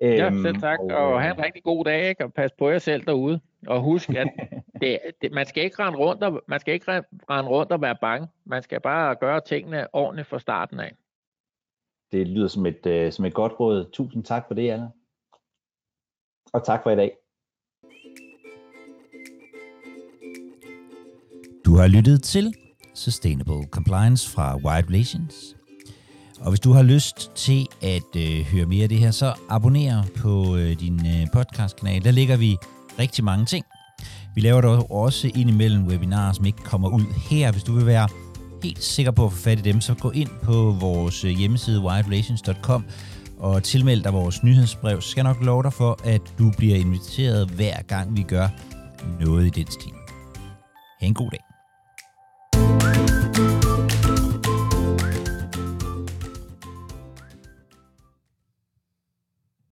Ja, øhm, selv tak, og, og have en rigtig god dag, ikke? og pas på jer selv derude. Og husk, at det, det, man skal ikke rende rundt og, man skal ikke rende rundt og være bange. Man skal bare gøre tingene ordentligt fra starten af. Det lyder som et, uh, som et godt råd. Tusind tak for det, Anna. Og tak for i dag. har lyttet til Sustainable Compliance fra Wired Relations. Og hvis du har lyst til at øh, høre mere af det her, så abonner på øh, din øh, podcastkanal. Der ligger vi rigtig mange ting. Vi laver dog også indimellem webinarer, som ikke kommer ud her. Hvis du vil være helt sikker på at få fat i dem, så gå ind på vores øh, hjemmeside wildrelations.com og tilmeld dig vores nyhedsbrev. Så skal jeg nok love dig for, at du bliver inviteret hver gang vi gør noget i den stil. Ha' en god dag.